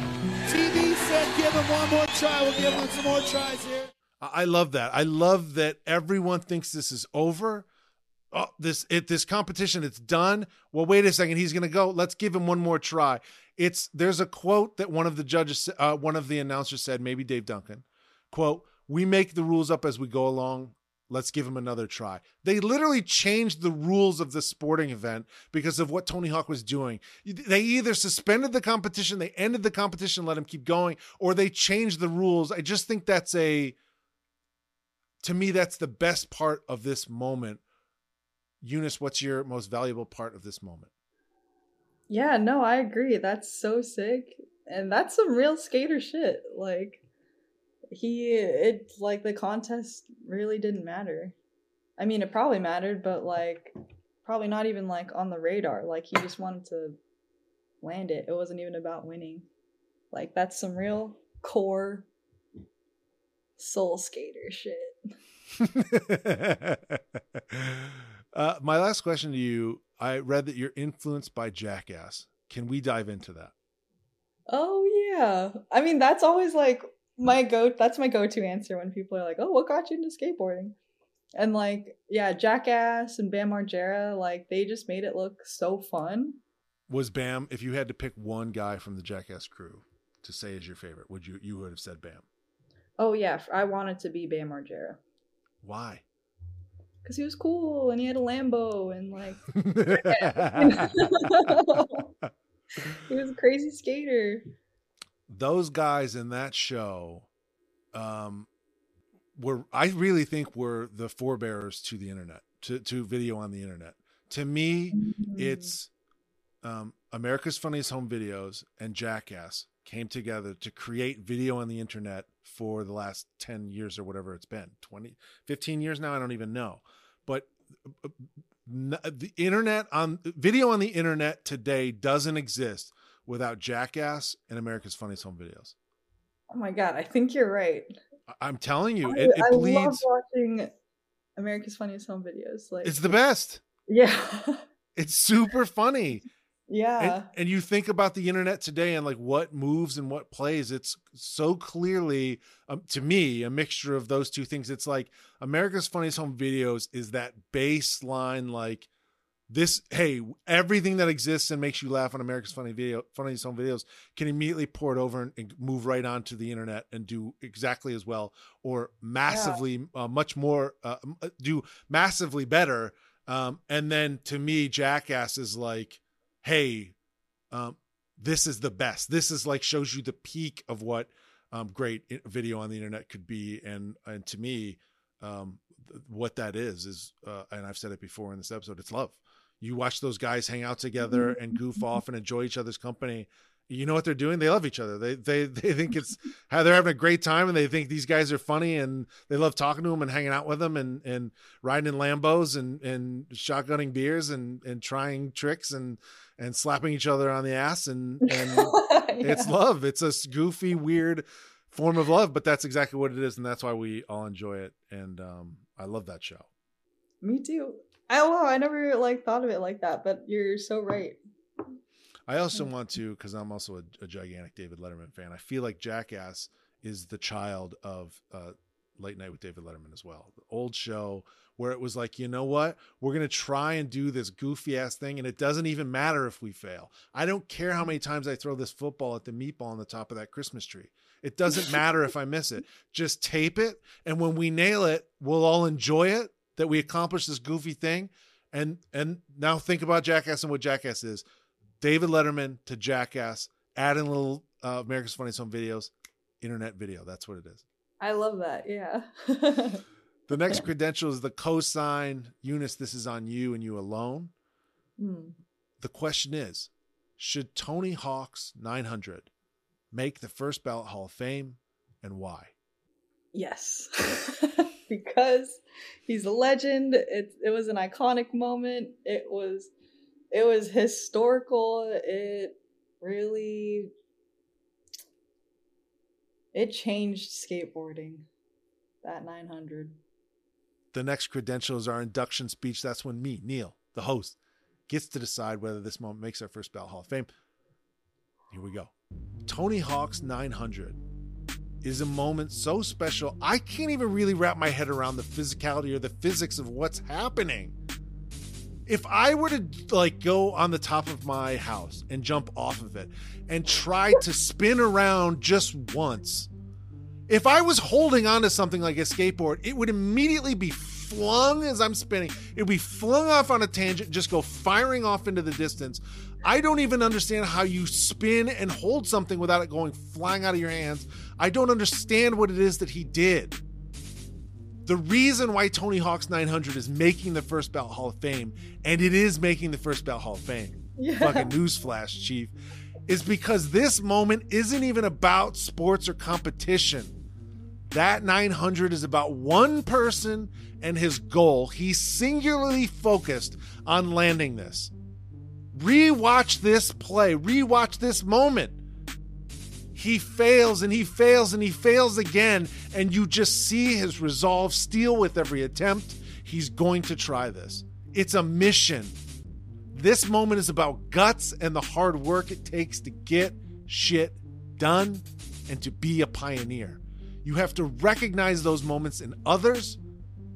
TV said give him one more try. We'll give him some more tries here. I love that. I love that everyone thinks this is over. Oh, this it this competition it's done. Well, wait a second. He's going to go. Let's give him one more try. It's there's a quote that one of the judges, uh, one of the announcers said, maybe Dave Duncan, quote: "We make the rules up as we go along. Let's give him another try. They literally changed the rules of the sporting event because of what Tony Hawk was doing. They either suspended the competition, they ended the competition, let him keep going, or they changed the rules. I just think that's a, to me, that's the best part of this moment. Eunice, what's your most valuable part of this moment? Yeah, no, I agree. That's so sick. And that's some real skater shit. Like, he it like the contest really didn't matter. I mean, it probably mattered, but like probably not even like on the radar. Like he just wanted to land it. It wasn't even about winning. Like that's some real core soul skater shit. uh, my last question to you I read that you're influenced by Jackass. Can we dive into that? Oh, yeah. I mean, that's always like my go that's my go-to answer when people are like, "Oh, what got you into skateboarding?" And like, yeah, Jackass and Bam Margera, like they just made it look so fun. Was Bam if you had to pick one guy from the Jackass crew to say is your favorite, would you you would have said Bam? Oh yeah, I wanted to be Bam Margera. Why? Because he was cool and he had a Lambo and like he was a crazy skater those guys in that show um were I really think were the forebearers to the internet, to, to video on the internet. To me, mm-hmm. it's um, America's Funniest Home Videos and Jackass came together to create video on the internet for the last 10 years or whatever it's been 20 15 years now i don't even know but uh, the internet on video on the internet today doesn't exist without Jackass and America's Funniest Home Videos. Oh my god, I think you're right. I'm telling you, it, it I love watching America's Funniest Home Videos. Like it's the best. Yeah, it's super funny. Yeah, and, and, you think about the internet today and like what moves and what plays. It's so clearly, um, to me, a mixture of those two things. It's like America's Funniest Home Videos is that baseline like this hey everything that exists and makes you laugh on america's funny video funny home videos can immediately pour it over and, and, move right onto the internet and do exactly as well or massively yeah. uh, much more uh, uh, do massively better um, and then to me jackass is like hey um, this is the best. This is like shows you the peak of what um, great video on the internet could be. And and to me um, what that is is uh, and i've said it before in this episode it's love. You watch those guys hang out together and goof off and enjoy each other's company. You know what they're doing? They love each other. They they they think it's how they're having a great time and they think these guys are funny and they love talking to them and hanging out with them and and riding in lambos and and shotgunning beers and and trying tricks and and slapping each other on the ass and and it's love it's a goofy weird form of love but that's exactly what it is and that's why we all enjoy it and um i love that show Me too. I wow, I never like thought of it like that, but you're so right. I also want to, because I'm also a, a gigantic David Letterman fan. I feel like Jackass is the child of uh, Late Night with David Letterman as well. The old show where it was like, you know what? We're going to try and do this goofy ass thing, and it doesn't even matter if we fail. I don't care how many times I throw this football at the meatball on the top of that Christmas tree. It doesn't matter if I miss it. Just tape it, and when we nail it, we'll all enjoy it that we accomplished this goofy thing. And and now think about Jackass and what Jackass is. David Letterman to Jackass, add in little uh, America's Funniest Home Videos, internet video. That's what it is. I love that. Yeah. The next credential is the cosign. Eunice, this is on you and you alone. Hmm. The question is Should Tony Hawk's 900 make the first ballot Hall of Fame and why? Yes. because he's a legend. It it was an iconic moment. It was it was historical. It really it changed skateboarding. That 900. The next credential is our induction speech. That's when me, Neil, the host, gets to decide whether this moment makes our first ballot Hall of Fame. Here we go. Tony Hawk's 900 is a moment so special, I can't even really wrap my head around the physicality or the physics of what's happening. If I were to like go on the top of my house and jump off of it and try to spin around just once, if I was holding onto something like a skateboard, it would immediately be flung as I'm spinning. It would be flung off on a tangent, just go firing off into the distance. I don't even understand how you spin and hold something without it going flying out of your hands. I don't understand what it is that he did. The reason why Tony Hawk's 900 is making the first ballot Hall of Fame, and it is making the first ballot Hall of Fame, Yeah. fucking newsflash, Chief, is because this moment isn't even about sports or competition. That 900 is about one person and his goal. He's singularly focused on landing this. Rewatch this play, rewatch this moment. He fails and he fails and he fails again, and you just see his resolve steel with every attempt. He's going to try this. It's a mission. This moment is about guts and the hard work it takes to get shit done and to be a pioneer. You have to recognize those moments in others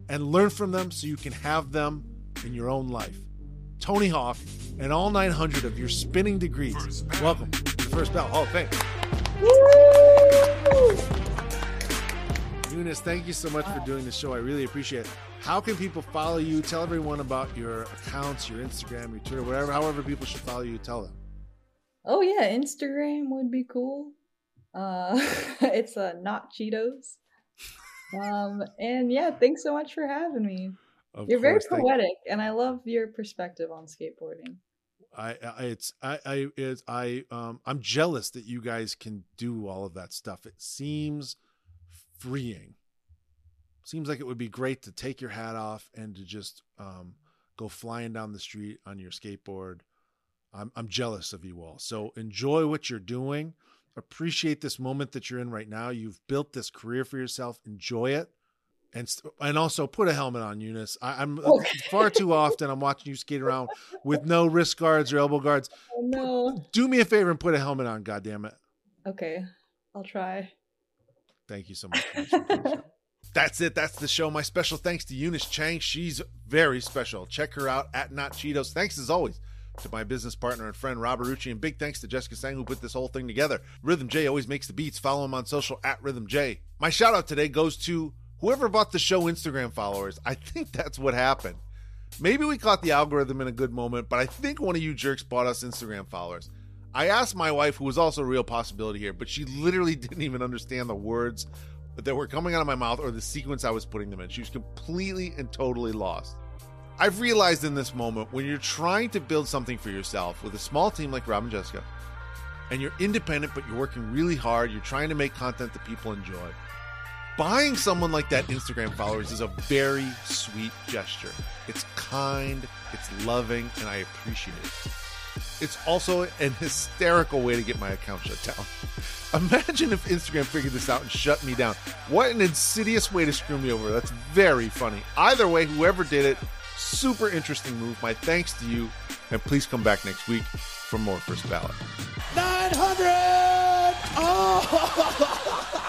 and learn from them so you can have them in your own life. Tony Hawk and all 900 of your spinning degrees. Welcome to the First Ballot Hall of Fame. Eunice, thank you so much for doing the show. I really appreciate it. How can people follow you? Tell everyone about your accounts, your Instagram, your Twitter, whatever, however people should follow you. Tell them. Oh yeah, Instagram would be cool. Uh it's uh not Cheetos. Um and yeah, thanks so much for having me. Of You're very poetic and I love your perspective on skateboarding. I, I it's I I it's I um I'm jealous that you guys can do all of that stuff. It seems freeing. Seems like it would be great to take your hat off and to just um go flying down the street on your skateboard. I'm I'm jealous of you all. So enjoy what you're doing. Appreciate this moment that you're in right now. You've built this career for yourself. Enjoy it. And and also put a helmet on, Eunice. I, I'm oh, far too often I'm watching you skate around with no wrist guards or elbow guards. Oh no. Do me a favor and put a helmet on, goddammit. Okay. I'll try. Thank you so much. for doing the show. That's it. That's the show. My special thanks to Eunice Chang. She's very special. Check her out at Not Cheetos. Thanks as always to my business partner and friend Robert Rucci, and big thanks to Jessica Sang who put this whole thing together. Rhythm J always makes the beats. Follow him on social at Rhythm J. My shout out today goes to whoever bought the show Instagram followers. I think that's what happened. Maybe we caught the algorithm in a good moment, but I think one of you jerks bought us Instagram followers. I asked my wife, who was also a real possibility here, but she literally didn't even understand the words that were coming out of my mouth or the sequence I was putting them in. She was completely and totally lost. I've realized in this moment when you're trying to build something for yourself with a small team like Rob and Jessica, and you're independent, but you're working really hard, you're trying to make content that people enjoy. Buying someone like that Instagram followers is a very sweet gesture. It's kind, it's loving, and I appreciate it. It's also an hysterical way to get my account shut down. Imagine if Instagram figured this out and shut me down. What an insidious way to screw me over. That's very funny. Either way, whoever did it, super interesting move. My thanks to you, and please come back next week for more First Ballot. 900! Oh!